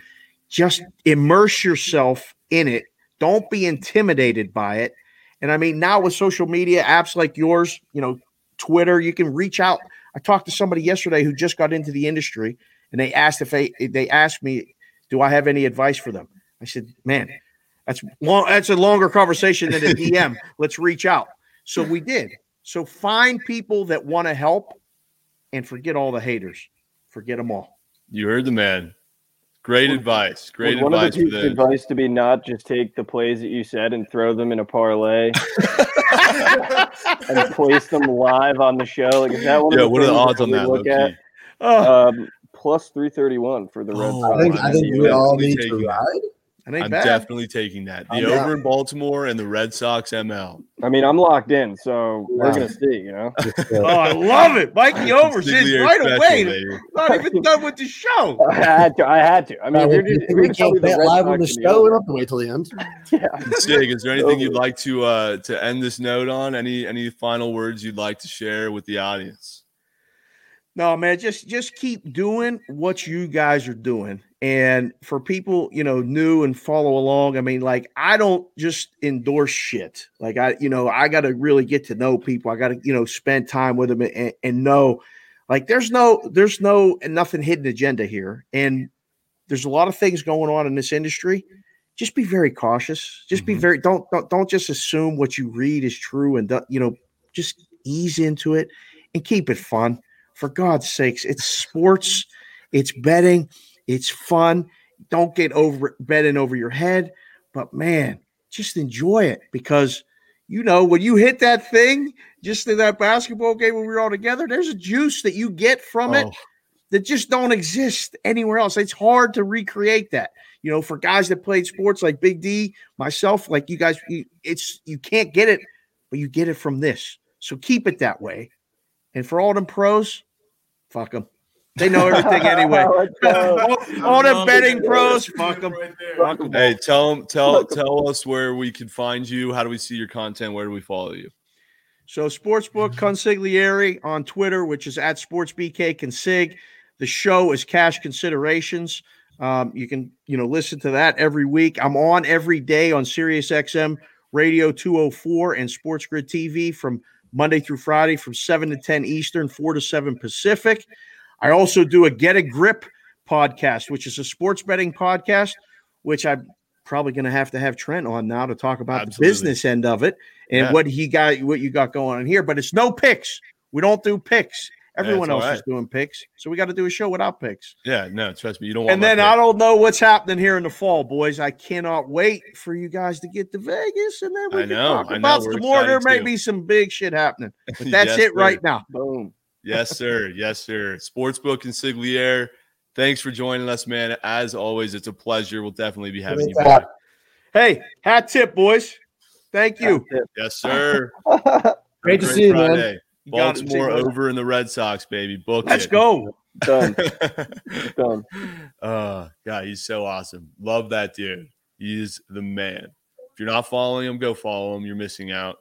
Just immerse yourself in it. Don't be intimidated by it. And I mean, now with social media apps like yours, you know, Twitter, you can reach out. I talked to somebody yesterday who just got into the industry, and they asked if they they asked me, "Do I have any advice for them?" I said, "Man, that's long. That's a longer conversation than a DM. <laughs> Let's reach out." So we did. So find people that want to help, and forget all the haters. Forget them all. You heard the man. Great advice. Great Would one advice of the for pieces of them. advice to be not just take the plays that you said and throw them in a parlay and <laughs> place them live on the show? Like, is that one Yeah, of the what are the odds on that? Look at? Oh, Um, plus 331 for the Red Oh, Sox. I think I'm think we all need to taking that. ride. It ain't I'm bad. definitely taking that. The I'm over down. in Baltimore and the Red Sox ML. I mean, I'm locked in, so we're Yeah. gonna see. You know, <laughs> Oh, I love it. Mikey <laughs> over since right special, away. baby. Not even done with the show. <laughs> I had to. I had to. I mean, Uh, we, just, we you're gonna tell me can't the bet Red live on the show. We don't have to wait till the end. yeah. Sig, is there anything you'd like to uh to end this note on? Any any final words you'd like to share with the audience? No, man, just just keep doing what you guys are doing. And for people, you know, new and follow along, I mean, like I don't just endorse shit. Like I, you know, I got to really get to know people. I got to, you know, spend time with them and, and know like there's no there's no nothing hidden agenda here. And there's a lot of things going on in this industry. Just be very cautious. Just be Mhm. very don't don't don't just assume what you read is true and you know, just ease into it and keep it fun for God's sakes, it's sports, it's betting, it's fun. Don't get over betting over your head, but man, just enjoy it because you know when you hit that thing, just in that basketball game when we were all together, there's a juice that you get from it Oh, that just don't exist anywhere else. It's hard to recreate that. You know, for guys that played sports like Big D, myself, like you guys, you, it's you can't get it, but you get it from this. So keep it that way. And for all them pros, fuck them. They know everything anyway. <laughs> <laughs> Let's all, all them betting pros, fuck them. Right there. Fuck 'em. Hey, tell 'em- tell tell us where we can find you. How do we see your content? Where do we follow you? So Sportsbook Consigliere on Twitter, which is at SportsBK Consig. The show is Cash Considerations. Um, you can you know listen to that every week. I'm on every day on Sirius XM Radio 204 and Sports Grid TV from Monday through Friday from 7 to 10 Eastern, 4 to 7 Pacific. I also do a Get a Grip podcast, which is a sports betting podcast, which I'm probably going to have to have Trent on now to talk about Absolutely. the business end of it and Yeah. what he got, what you got going on here. But it's no picks. We don't do picks. Everyone all else right. is doing picks, so we got to do a show without picks. Yeah, no, trust me, you don't want. And then pick. I don't know what's happening here in the fall, boys. I cannot wait for you guys to get to Vegas, and then we I can know, talk I about We're some more. There excited may too. be some big shit happening, <laughs> but that's Yes, it sir. right now. Boom. Yes, <laughs> sir. Yes, sir. Sportsbook Consigliere. Thanks for joining us, man. As always, it's a pleasure. We'll definitely be having you back. Hey, hat tip, boys. Thank you. Yes, sir. <laughs> Great to Great see you, man. Friday. You got it. Baltimore over in the Red Sox, baby. Book Let's it. go. <laughs> Done. <laughs> Done. uh, God, he's so awesome. Love that dude. He's the man. If you're not following him, go follow him. You're missing out.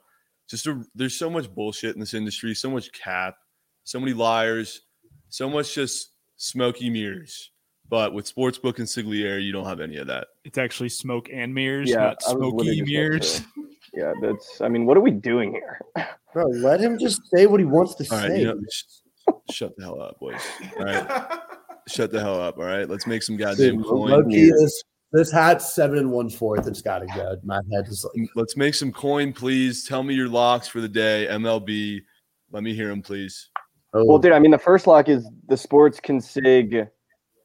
Just a, there's so much bullshit in this industry, so much cap, so many liars, so much just smoky mirrors. But with Sportsbook Consigliere, you don't have any of that. It's actually smoke and mirrors, Yeah, not I was literally smoky just about mirrors. <laughs> to- Yeah, that's. I mean, what are we doing here? <laughs> Bro, let him just say what he wants to All right, say. you know, sh- shut the hell up, boys. All right, <laughs> shut the hell up. All right, let's make some goddamn Dude, coin. this, this hat's seven and one fourth. It's got to go. My head is like, Let's make some coin, please. Tell me your locks for the day. MLB. Let me hear them, please. oh, Well, dude, I mean, the first lock is the sports consig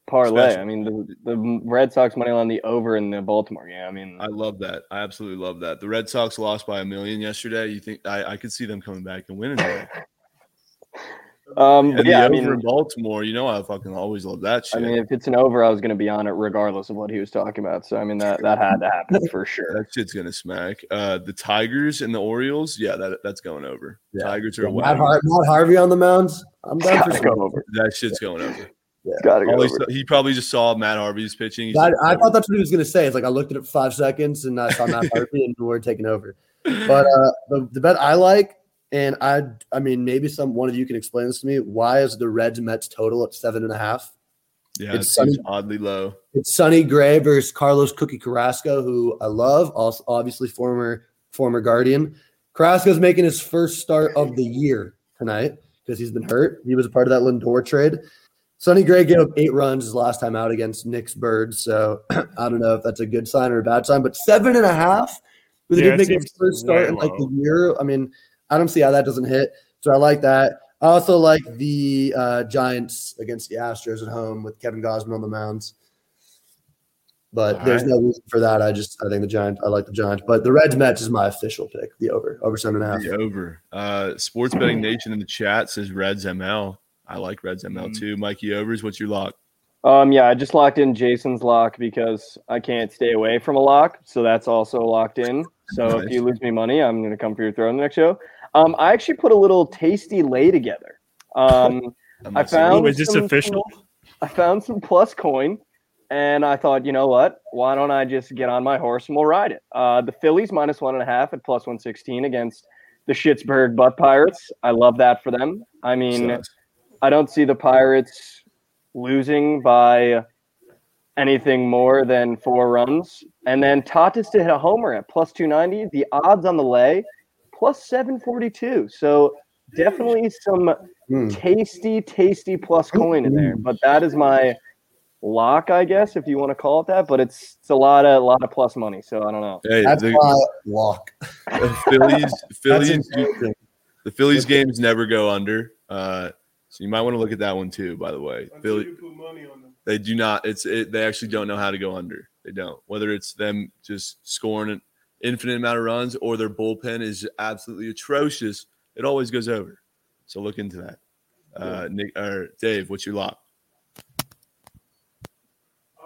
parlay. Special. I mean, the, the Red Sox money on the over in the Baltimore game. I mean, I love that. I absolutely love that. The Red Sox lost by a million yesterday. You think I, I could see them coming back and winning <laughs> um, And yeah, the I over mean, in Baltimore, you know I fucking always love that shit. I shit. mean, if it's an over, I was going to be on it regardless of what he was talking about. So, I mean, that that had to happen for sure. that shit's gonna smack. Uh the Tigers and the Orioles, yeah, that that's going over. Yeah. Tigers are yeah, away. Matt, Har- Matt Harvey on the mounds. I'm It's down for go over. That shit's going over. It's got to go All he, saw- he probably just saw Matt Harvey's pitching. He's I, like, I thought that's what he was going to say. It's like I looked at it five seconds and I saw Matt <laughs> Harvey and we're taking over. But uh, the, the bet I like, and I, I mean, maybe some one of you can explain this to me. Why is the Reds Mets total at seven and a half? yeah, it's it sunny. oddly low. It's Sonny Gray versus Carlos Cookie Carrasco, who I love, also obviously former former Guardian. Carrasco's making his first start of the year tonight because he's been hurt. He was a part of that Lindor trade. Sonny Gray gave up eight runs his last time out against Nick's Birds, so <clears throat> I don't know if that's a good sign or a bad sign. But seven and a half with a dude making his first start in like the year. I mean, I don't see how that doesn't hit. So I like that. I also like the uh, Giants against the Astros at home with Kevin Gausman on the mounds. But All there's right. no reason for that. I just I think the Giants. I like the Giants, but the Reds match is my official pick. The over over seven and a half. The over. Uh Sports Betting Nation in the chat says Reds ML. I like Reds ML Mm. too. Mikey Overs, what's your lock? Um, yeah, I just locked in Jason's lock because I can't stay away from a lock, so that's also locked in. So Nice. if you lose me money, I'm gonna come for your throw in the next show. Um, I actually put a little tasty lay together. Um, <laughs> I'm I not saying- found Ooh, is this some- official? I found some plus coin, and I thought, you know what? Why don't I just get on my horse and we'll ride it? Uh, the Phillies minus one and a half at plus one sixteen against the Schittsburg Butt Pirates. I love that for them. I mean, Sucks. I don't see the Pirates losing by anything more than four runs. And then Tatis to hit a homer at plus 290. The odds on the lay plus 742. So definitely some Hmm. tasty, tasty plus coin in there. But that is my lock, I guess, if you want to call it that. But it's it's a lot of a lot of plus money. So I don't know. Hey, That's the, my lock. the Phillies, <laughs> Phillies, the Phillies games never go under. Uh, so you might want to look at that one too. By the way, Until Philly, you put money on them. they do not. It's it, they actually don't know how to go under. They don't. Whether it's them just scoring an infinite amount of runs or their bullpen is absolutely atrocious, it always goes over. So look into that. Uh, Nick or Dave, what's your lock?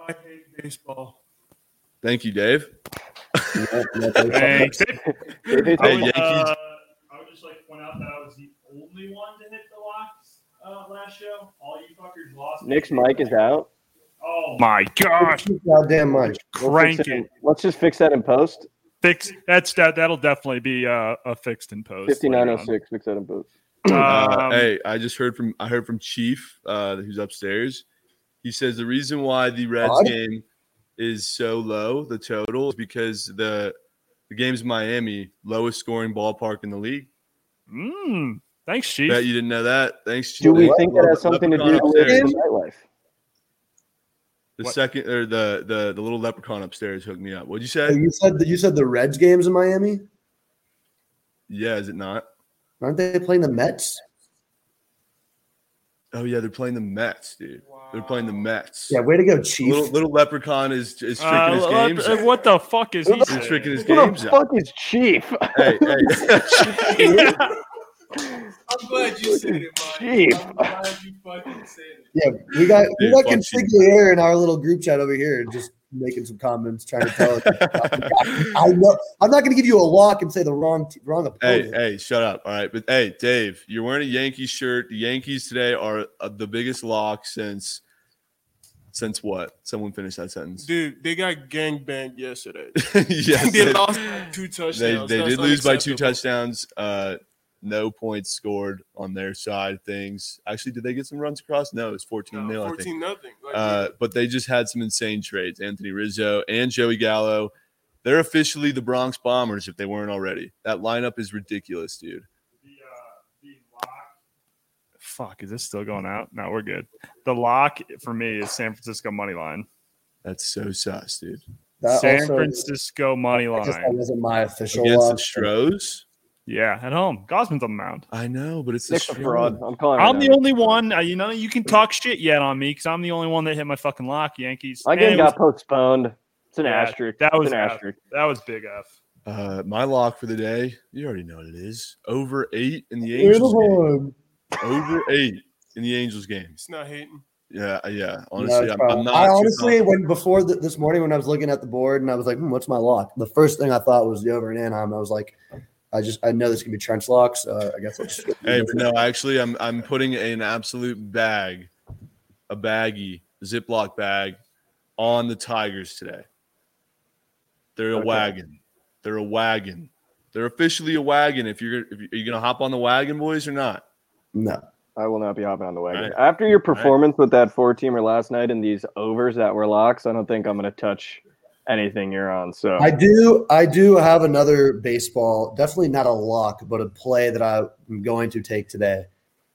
I hate baseball. Thank you, Dave. Yeah, yeah, thanks. Thanks. <laughs> I would, Yankees. uh, I would just like to point out that I was the only one to hit the locks uh, last show. All you fuckers lost. Nick's mic is out. Oh my gosh! Goddamn much. We'll Crank it. Let's just fix that in post. Fix that's that. That'll definitely be uh, a fixed in post. Fifty nine oh six. later nine on. six. Fix that in post. Uh, Um, hey, I just heard from I heard from Chief, uh, who's upstairs. He says the reason why the Reds Odd. game is so low, the total, is because the the game's Miami, lowest scoring ballpark in the league. Mm, thanks, Chief. Bet you didn't know that. Thanks, Chief. Do we What? think that has something to do with the nightlife? The What? second or the the the little leprechaun upstairs hooked me up. What'd you Oh, say? You said that you said the Reds games in Miami. Yeah, is it not? Aren't they playing the Mets? Oh yeah, they're playing the Mets, dude. They're playing the Mets. Yeah, way to go, Chief. Little little leprechaun is is tricking Uh, his what- games. uh, what the fuck is he He's tricking his Who games. the up. fuck is Chief? Hey, hey. <laughs> <laughs> <laughs> Yeah. I'm glad you said it, Mike. <laughs> I'm glad you fucking said it. Yeah, we got we Dude, got fuck Chief. Consigliere in our little group chat over here, just making some comments, trying to tell us. I know I'm not going to give you a lock and say the wrong t- wrong Hey, opponent. hey, hey, shut up. All right. But hey, Dave, you're wearing a Yankees shirt. The Yankees today are uh, the biggest lock since since what? Someone finish that sentence. Dude, they got gang banged yesterday. <laughs> yes. they They, lost by two touchdowns. they, they did lose by two touchdowns. Uh no points scored on their side of things. Actually, did they get some runs across? No, it was 14 No, nil, 14 nothing. Like, Uh, but they just had some insane trades. Anthony Rizzo and Joey Gallo. They're officially the Bronx Bombers if they weren't already. That lineup is ridiculous, dude. The, uh, the lock. Fuck, is this still going out? No, we're good. The lock for me is San Francisco money line. That's so sus, dude. That San also- Francisco money I guess that line. wasn't my official Against lock. the Stros? Yeah, at home. Gausman's on the mound. I know, but it's Nick's a fraud. I'm calling. I'm right the now. only one. Uh, you know, you can talk shit yet on me because I'm the only one that hit my fucking lock. Yankees. My game And it was- got postponed. It's an Yeah, asterisk. that It's was an F. asterisk. that was big F. Uh, my lock for the day, you already know what it is. Over eight in the Angels game. Over eight in the Angels game. It's not hating. Yeah, yeah. Honestly, it's I'm. I'm not. I honestly, when before th- this morning, when I was looking at the board and I was like, hmm, "What's my lock?" The first thing I thought was the over in Anaheim. I was like, "I just I know this can be trench locks. Uh, I guess I'll just." Hey, but no, actually, I'm I'm putting an absolute bag, a baggie, Ziploc bag, on the Tigers today. They're a Okay. wagon. They're a wagon. They're officially a wagon. If you're if you, are you gonna hop on the wagon, boys, or not? No, I will not be hopping on the wagon. Right. After your performance with that four teamer last night and these overs that were locks, I don't think I'm going to touch anything you're on. So I do. I do have another baseball. Definitely not a lock, but a play that I'm going to take today,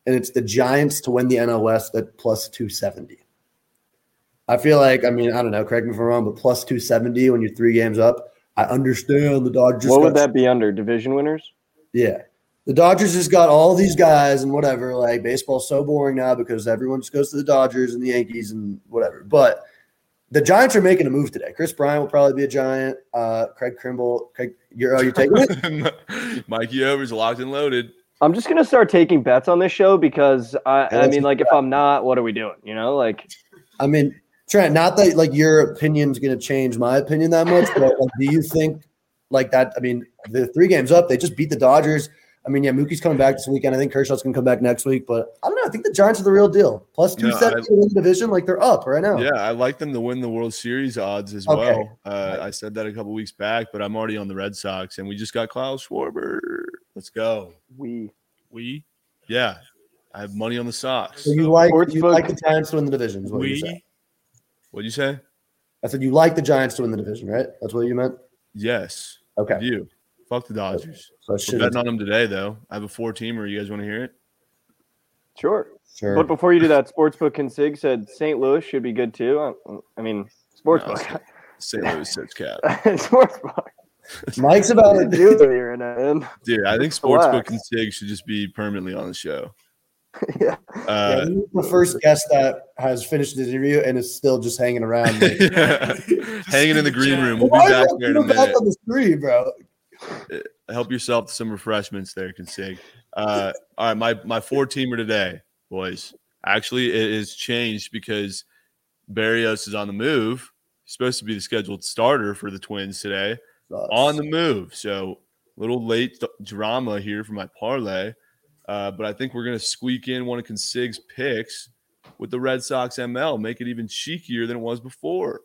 and it's the Giants to win the NL West at plus two seventy. I feel like I mean I don't know. Correct me if I'm wrong, but plus two seventy when you're three games up. I understand the Dodgers. what would that be under division winners? Yeah. The Dodgers just got all these guys and whatever. Like baseball's so boring now because everyone just goes to the Dodgers and the Yankees and whatever. But the Giants are making a move today. Kris Bryant will probably be a Giant. Uh, Craig Kimbrel. Craig, you're oh, you're taking it. <laughs> Mikey Overs locked and loaded. I'm just going to start taking bets on this show because I, I mean, like, if I'm not, what are we doing? You know, like, I mean, Trent, not that like your opinion's going to change my opinion that much, but like, do you think like that? I mean, the three games up, they just beat the Dodgers. I mean, yeah, Mookie's coming back this weekend. I think Kershaw's going to come back next week, but I don't know. I think the Giants are the real deal. Plus two No, I- seventy in the division, like they're up right now. Yeah, I like them to win the World Series odds as Okay. well. Uh, I said that a couple weeks back, but I'm already on the Red Sox, and we just got Kyle Schwarber. Let's go. We We Yeah, I have money on the Sox. So you like you Sportsbook. like the Giants to win the division? Is what you we What'd you say? I said you like the Giants to win the division, right? That's what you meant. Yes. Okay, do. Fuck the Dodgers. so I We're should betting on them today, though. I have a four teamer. You guys want to hear it? sure. sure. But before you do that, <laughs> Sportsbook Consig said St. Louis should be good too. I- I mean, Sportsbook. St. Louis sits cap. <laughs> Sportsbook. Mike's about What to are you doing here, man? Dude, I think Sportsbook Relax. and Sig should just be permanently on the show. <laughs> yeah. Yeah, Uh, he's the first guest that has finished his interview and is still just hanging around. like, Hanging in the green room. We'll be Why back don't there in a you back minute. on the screen, bro. Help yourself to some refreshments there, Consig. Uh, all right, my my four teamer today, boys. Actually, it is changed because Berríos is on the move. He's supposed to be the scheduled starter for the Twins today. On the move, so little late th- drama here for my parlay, uh, but I think we're gonna squeak in one of Consig's picks with the Red Sox ML, make it even cheekier than it was before.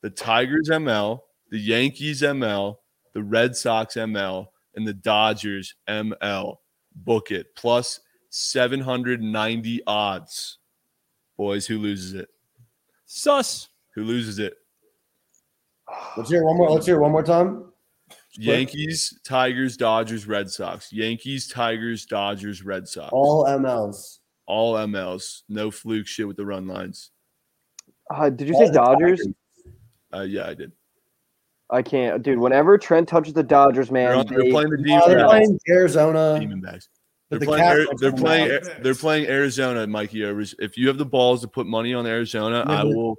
The Tigers ML, the Yankees ML, the Red Sox ML, and the Dodgers ML. Book it. Plus 790 odds. Boys, who loses it? sus. Who loses it? Let's hear one more. Let's hear one more time. Yankees, Tigers, Dodgers, Red Sox. Yankees, Tigers, Dodgers, Red Sox. All MLs. All MLs. No fluke shit with the run lines. Uh, did you All say Dodgers? Tigers. Uh, yeah, I did. I can't, dude. Whenever Trent touches the Dodgers, They're, man, on- they're they- playing the Uh, Demon they're playing Arizona. Demon Backs. but They're the playing. Cats Ari- are They're playing. out. They're playing Arizona, Mikey Overs. If you have the balls to put money on Arizona, I Mhm. will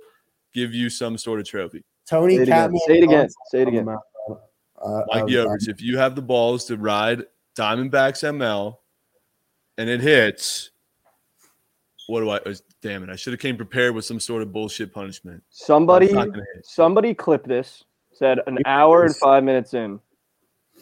give you some sort of trophy. Tony Say it again. Say it again. Say it again. Uh, Mikey uh, Overs. If you have the balls to ride Diamondbacks ML, and it hits, what do I? oh, Damn it! I should have came prepared with some sort of bullshit punishment. somebody, It's not gonna hit. somebody clip this. Said an hour and five minutes in,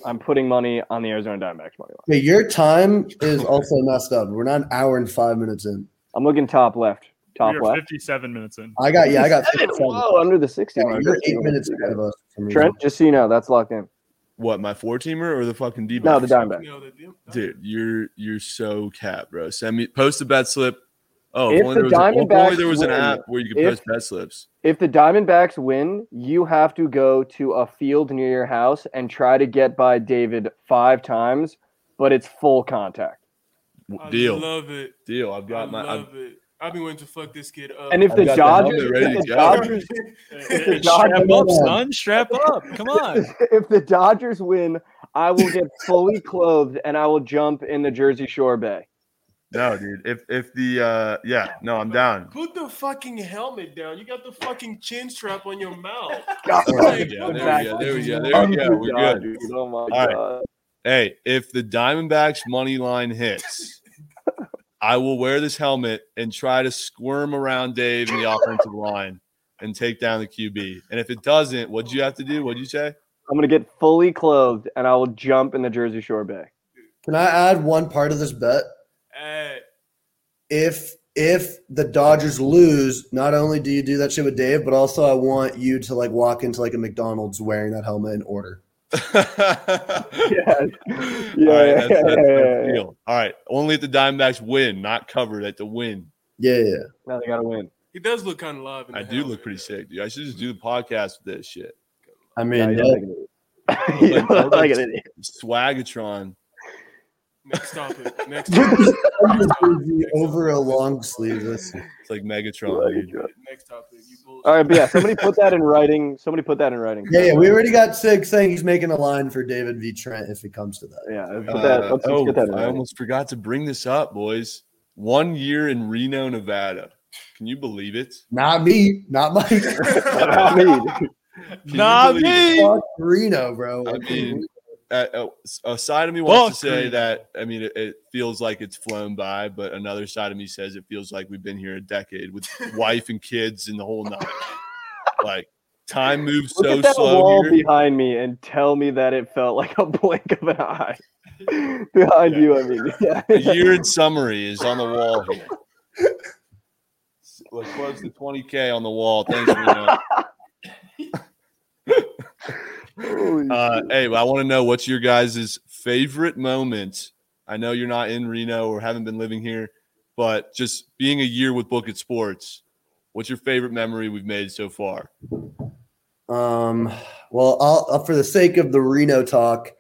I'm putting money on the Arizona Diamondbacks money line. Okay, your time is also messed up. We're not an hour and five minutes in. I'm looking top left. Top we left. 57 minutes in. I got yeah, I got 57. Whoa, under the 60 Yeah, you're eight minutes ahead of us. for some reason. Trent, just so you know, that's locked in. What my four teamer or the fucking D? No, the Diamondbacks. You know, the deal- Dude, you're you're so cap, bro. Send me post a bet slip. Oh, If if the there was, a, oh, if only Diamondbacks there was an win, app where you could if- post bet slips. If the Diamondbacks win, you have to go to a field near your house and try to get by David five times, but it's full contact. I Deal, love it. deal. I've I got my. I've, love it. I've been waiting to fuck this kid up. And if I've the got the Dodgers, helmet ready <laughs> if the. Dodgers, Strap Dodgers- up, son. Strap up. Come on. <laughs> if the Dodgers win, I will get fully clothed and I will jump in the Jersey Shore Bay. No, dude. If if the uh yeah, no, I'm down. Put the fucking helmet down. You got the fucking chin strap on your mouth. God, All right, yeah, there we go. There we go. There we go. We're God, good. dude, Oh my right. god. Hey, if the Diamondbacks money line hits, I will wear this helmet and try to squirm around Dave in the offensive line and take down the QB. And if it doesn't, what'd you have to do? What'd you say? I'm gonna get fully clothed and I will jump in the Jersey Shore Bay. Can I add one part of this bet? Hey, If if the Dodgers lose, not only do you do that shit with Dave, but also I want you to like walk into like a McDonald's wearing that helmet and order. yeah. <laughs> Yeah. All right, Yeah, that's, yeah, that's, that's yeah, yeah. deal. All right. Only if the Diamondbacks win, not covered at the win. Yeah, yeah. Now they gotta win. he does look kind of live. In I the do look pretty man. sick, dude. I should just do the podcast with this shit. I mean, you yeah. look like an idiot. <laughs> Like- like like an idiot. Swagatron. Next topic. <laughs> Next topic. over a long sleeve. It's like Megatron. dude. Next topic. You. All right, but yeah, somebody put that in writing. Somebody put that in writing. yeah, yeah. We already got Sig saying he's making a line for David v. Trent if it comes to that. Yeah, put Uh, that, let's, let's oh, get that in I almost forgot to bring this up, boys. One year in Reno, Nevada. Can you believe it? Not me, not Mike. <laughs> Not me. Can Not me. Fuck Reno, bro. I mean, uh, a side of me wants to say that I mean it, it feels like it's flown by, but another side of me says it feels like we've been here a decade with <laughs> wife and kids and the whole nine. like time moves Look so at that slow wall here. behind me and tell me that it felt like a <laughs> blink of an eye. <laughs> behind you, I mean, yeah. A year in summary is on the wall here. We're close to 20k on the wall. Thanks, Reno. Uh, hey, I want to know what's your guys' favorite moment. I know you're not in Reno or haven't been living here, but just being a year with Book It Sports, what's your favorite memory we've made so far? Um, well, I'll, uh, for the sake of the Reno talk,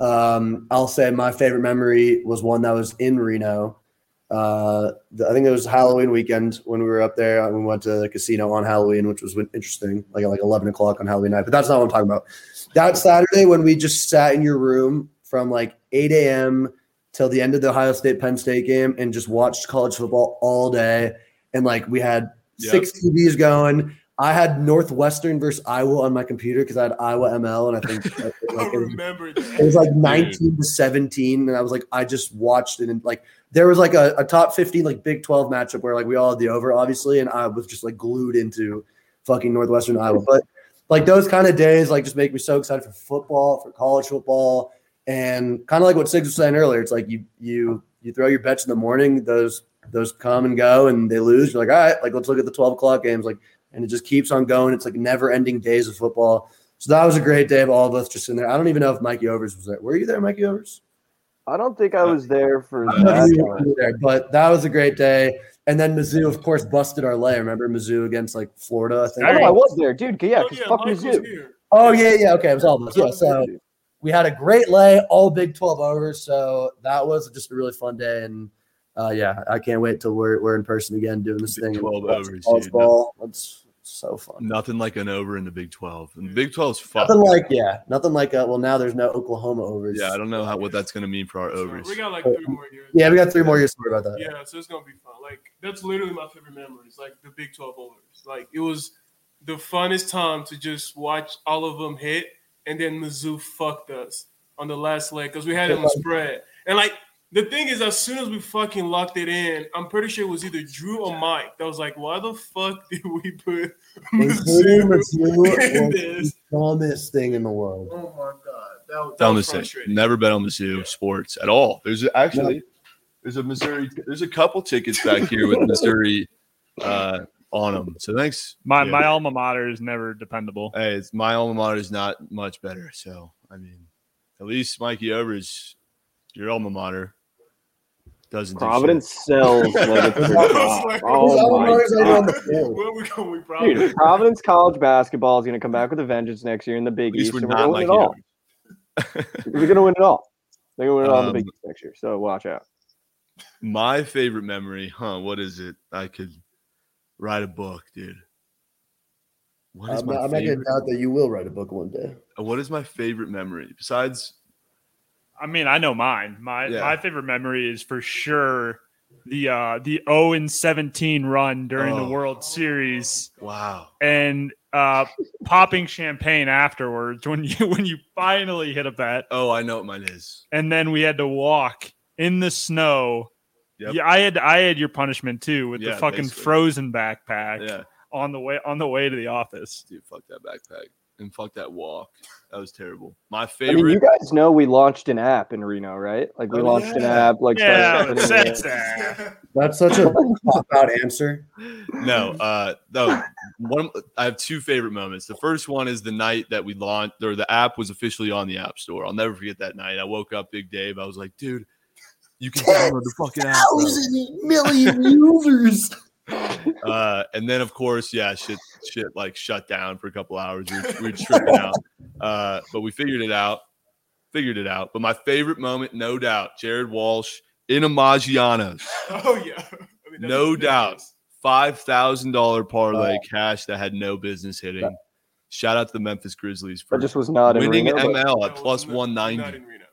um, I'll say my favorite memory was one that was in Reno. Uh, the- I think it was Halloween weekend when we were up there. We went to the casino on Halloween, which was interesting, like at like eleven o'clock on Halloween night. But that's not what I'm talking about. That Saturday when we just sat in your room from like eight a.m. till the end of the Ohio State Penn State game and just watched college football all day, and like we had Yep. six TVs going. I had Northwestern versus Iowa on my computer because I had Iowa ML, and I think <laughs> like, I it, was, remember it was like 19 to 17. And I was like, I just watched it. And like, there was like a, a top 15, like Big 12 matchup where like we all had the over, obviously. And I was just like glued into fucking Northwestern Iowa. <laughs> But like those kind of days, like just make me so excited for football, for college football. And kind of like what Siggs was saying earlier, it's like you, you, you throw your bets in the morning, those, those come and go and they lose. You're like, all right, like let's look at the 12 o'clock games. Like, and it just keeps on going. It's like never ending days of football. So that was a great day of all of us just in there. I don't even know if Mikey Overs was there. Were you there, Mikey Overs? I don't think I was there for I don't know if that. you there, but that was a great day. And then Mizzou, of course, busted our lay. Remember Mizzou against like Florida, I think. Oh, I was there, dude. Yeah, Oh, because yeah, fuck Mike was Mizzou. here. Oh yeah, yeah. Okay, it was all of us. Yeah, so we had a great lay, all Big Twelve overs. So that was just a really fun day, and uh, yeah, I can't wait till we're we're in person again doing this Big thing. 12 overs, college dude. ball. It's so fun. Nothing like an over in the Big 12. And the Big 12's fucked. Nothing like yeah, nothing like uh, well now there's no Oklahoma overs. Yeah, I don't know how what that's going to mean for our So overs. we got like three more years. Yeah, we got three more years to worry about that. Yeah, so it's gonna be fun. Like that's literally my favorite memories. Like the Big Twelve overs. Like it was the funnest time to just watch all of them hit, and then Mizzou fucked us on the last leg because we had it on spread. And like the thing is, as soon as we fucking locked it in, I'm pretty sure it was either Drew or Mike that was like, "Why the fuck <laughs> did we put Including Mizzou Mizzou in was this?" the dumbest thing in the world. Oh my god, that, was- that Dumb was mistake. Never bet on Mizzou sports at all. There's actually there's a Missouri. There's a couple tickets back here with <laughs> Missouri uh, on them. So thanks. My Yeah. my alma mater is never dependable. Hey, it's, my alma mater is not much better. So I mean, at least Mikey Overs, your alma mater, doesn't. do Providence sells like it's their I was job. like, Oh my mater's are you on the god. we going? We Dude, Providence college basketball is going to come back with a vengeance next year in the Big East. we're and we're not going to win it all. Overs. We're going to win it all. They're going to win it all in the Um, Big East next year. So watch out. My favorite memory, huh? What is it? I could write a book, dude. What is I'm my not, I'm not favorite? going to doubt that you will write a book one day. What is my favorite memory besides? I mean, I know mine. My Yeah. my favorite memory is for sure the uh the 0 and 17 run during Oh. the World Series Wow. and uh popping champagne afterwards when you <laughs> when you finally hit a bet Oh, I know what mine is. and then we had to walk in the snow. Yep. Yeah, I had I had your punishment too with the fucking basically. frozen backpack Yeah, on the way on the way to the office. dude, fuck that backpack and fuck that walk. That was terrible. My I favorite. mean, you guys know we launched an app in Reno, right? Like we Oh, launched an app. Like Yeah, started but sending it. that's that. That's such a pop out answer. no, uh, no. One, I have two favorite moments. The first one is the night that we launched, or the app was officially on the App Store. I'll never forget that night. I woke up, Big Dave. I was like, dude, you can download the fucking app. Thousand million <laughs> users. Uh, and then of course, yeah, shit, shit like shut down for a couple hours. We were, we were tripping out, uh, but we figured it out. Figured it out. But my favorite moment, no doubt, Jared Walsh in a Maggiano's, <laughs> Oh yeah. I mean, No ridiculous. doubt. five thousand dollar parlay cash that had no business hitting. Shout out to the Memphis Grizzlies for That just was not in winning Reno. ML at was plus not- one Not ninety. in Reno.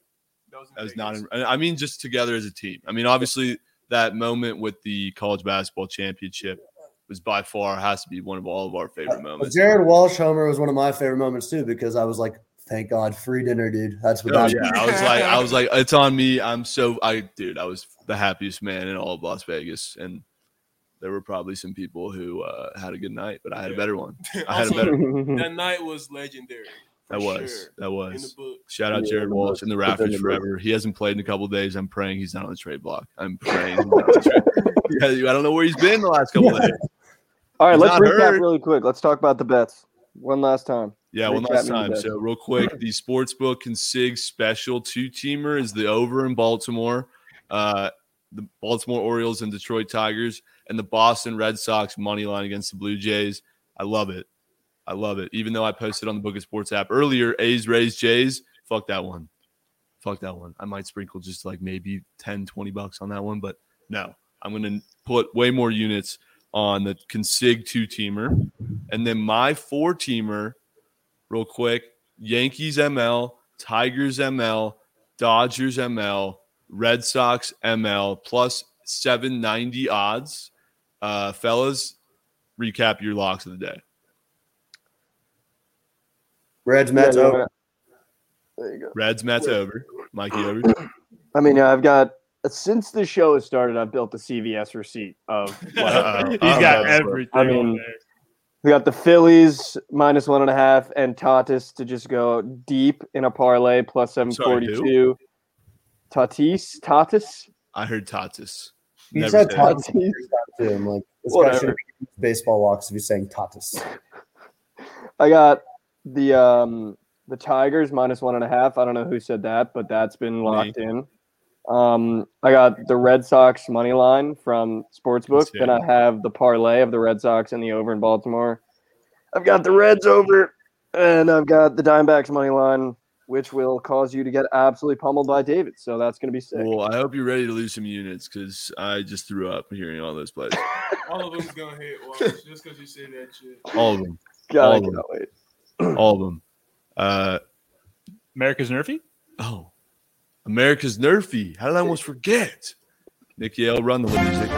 That was, That was not. In, I mean, just together as a team. I mean, obviously that moment with the college basketball championship was by far has to be one of all of our favorite But moments. Jared Walsh homer was one of my favorite moments too because I was like Thank God, free dinner, dude. That's what Oh that yeah, I was like, I was <laughs> like, it's on me. I'm so, I, dude, I was the happiest man in all of Las Vegas, and there were probably some people who uh, had a good night, but I had a better one. <laughs> I had a Also, better. that <laughs> night was legendary. For That was, sure, that was. Shout out Yeah, Jared the Walsh and the most- within Raptors the forever. He hasn't played in a couple days. I'm praying he's not on the trade block. I'm <laughs> praying. he's not on the trade- <laughs> I don't know where he's been the last couple days. All right, He's let's recap hurt. really quick. Let's talk about the bets one last time. Yeah, one last time. So, real quick, the sportsbook consig special two teamer is the over in Baltimore, uh, the Baltimore Orioles and Detroit Tigers, and the Boston Red Sox money line against the Blue Jays. I love it. I love it. Even though I posted on the Book It Sports app earlier, A's, Rays, Jays, fuck that one. Fuck that one. I might sprinkle just like maybe 10, 20 bucks on that one, but no, I'm going to put way more units on the consig two teamer. And then my four teamer, real quick Yankees ML, Tigers ML, Dodgers ML, Red Sox ML, plus 790 odds. Uh, fellas, recap your locks of the day. Reds, Mets, Yeah, over. There you go. Reds, Mets over. Mikey over. <clears throat> I mean, yeah, I've got since the show has started, I've built a CVS receipt of. <laughs> Uh-oh. He's Uh-oh. got everything. I mean. We got the Phillies minus one and a half, and Tatis to just go deep in a parlay plus seven Sorry, forty two. Tatis, Tatis, I heard Tatis. He Never said said Tatis Tatis. him. Like this guy Whatever. should baseball walks if he's saying Tatis. <laughs> I got the um the Tigers minus one and a half. I don't know who said that, but that's been locked in. Um, I got the Red Sox money line from Sportsbook. That's Then I have the parlay of the Red Sox and the over in Baltimore. I've got the Reds over, and I've got the Diamondbacks money line, which will cause you to get absolutely pummeled by David. So that's going to be sick. Well, I hope you're ready to lose some units because I just threw up hearing all those plays. <laughs> All of them's gonna hit watch, just because you said that shit. All of them. God, all I of them. wait. <clears throat> All of them. Uh, America's Nerfy? oh, America's Nerfy. How did I almost forget? Nick Yale, run the music.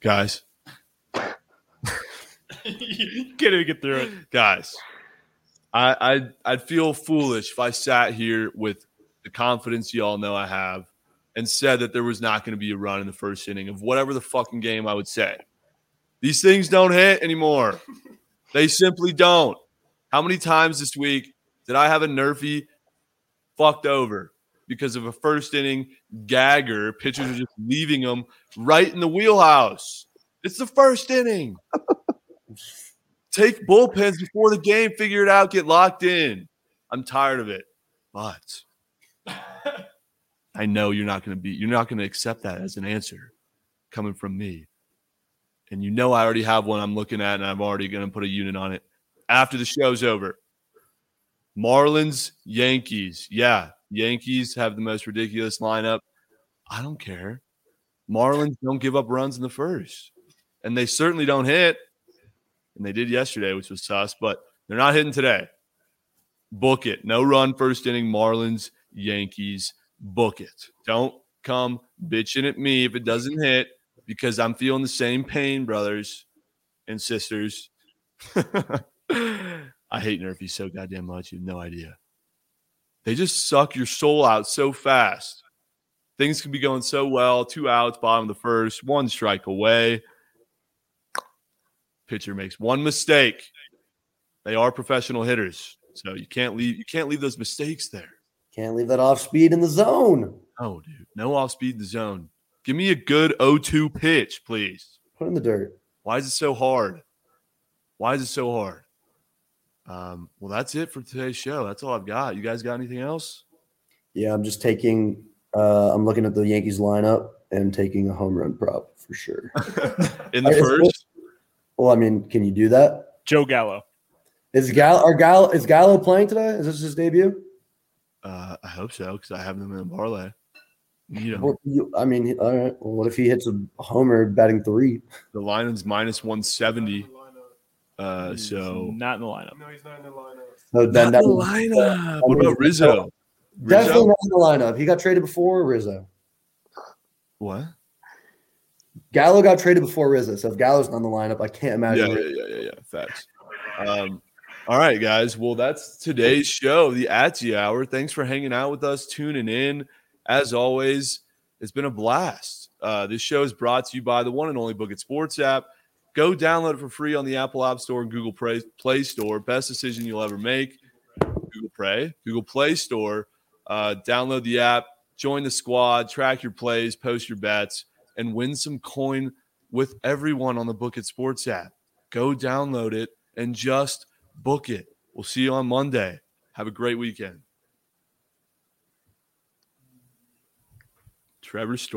Guys, <laughs> can't even get through it. guys, I I'd, I'd feel foolish if I sat here with the confidence you all know I have and said that there was not going to be a run in the first inning of whatever the fucking game I would say. These things don't hit anymore. They simply don't. How many times this week did I have a nerfy fucked over because of a first inning gagger? Pitchers are just leaving them right in the wheelhouse. It's the first inning. Take bullpens before the game, figure it out, get locked in. I'm tired of it. But I know you're not going to be, you're not going to accept that as an answer coming from me. And you know, I already have one I'm looking at, and I'm already going to put a unit on it after the show's over. Marlins, Yankees. Yeah, Yankees have the most ridiculous lineup. I don't care. Marlins don't give up runs in the first, and they certainly don't hit. And they did yesterday, which was sus, but they're not hitting today. Book it. No run first inning. Marlins, Yankees. Book it. Don't come bitching at me if it doesn't hit because I'm feeling the same pain, brothers and sisters. <laughs> I hate Nerfy so goddamn much. You have no idea. They just suck your soul out so fast. Things can be going so well. Two outs, bottom of the first, one strike away. Pitcher makes one mistake. They are professional hitters, so you can't leave. You can't leave those mistakes there. Can't leave that off speed in the zone. Oh, dude, no off speed in the zone. Give me a good 0-2 pitch, please. Put in the dirt. Why is it so hard? Why is it so hard? Um, well, that's it for today's show. That's all I've got. You guys got anything else? Yeah, I'm just taking. Uh, I'm looking at the Yankees lineup and taking a home run prop for sure. <laughs> In the first, well, I mean, can you do that? Joe Gallo. Is Gallo are Gallo is Gallo playing today? Is this his debut? uh, I hope so because I have him in a parlay. You know, Well, you, I mean, all right. Well, what if he hits a homer batting three? the line is minus 170. Uh, so not in the lineup. No, he's not in the lineup. So not then in that the lineup. What about Rizzo? definitely Rizzo? not in the lineup. He got traded before Rizzo. What? Gallo got traded before Rizzo. So if Gallo's not in the lineup, I can't imagine. yeah, Rizzo- yeah, yeah, yeah. Facts. Um, all right, guys. Well, that's today's show, the Atsy Hour. Thanks for hanging out with us, tuning in. As always, it's been a blast. Uh, this show is brought to you by the one and only Book It Sports app. Go download it for free on the Apple App Store and Google Play, Play Store. Best decision you'll ever make. Google Play, Google Play Store. Uh, download the app, join the squad, track your plays, post your bets, and win some coin with everyone on the Book It Sports app. Go download it and just book it. We'll see you on Monday. Have a great weekend. Trevor Story.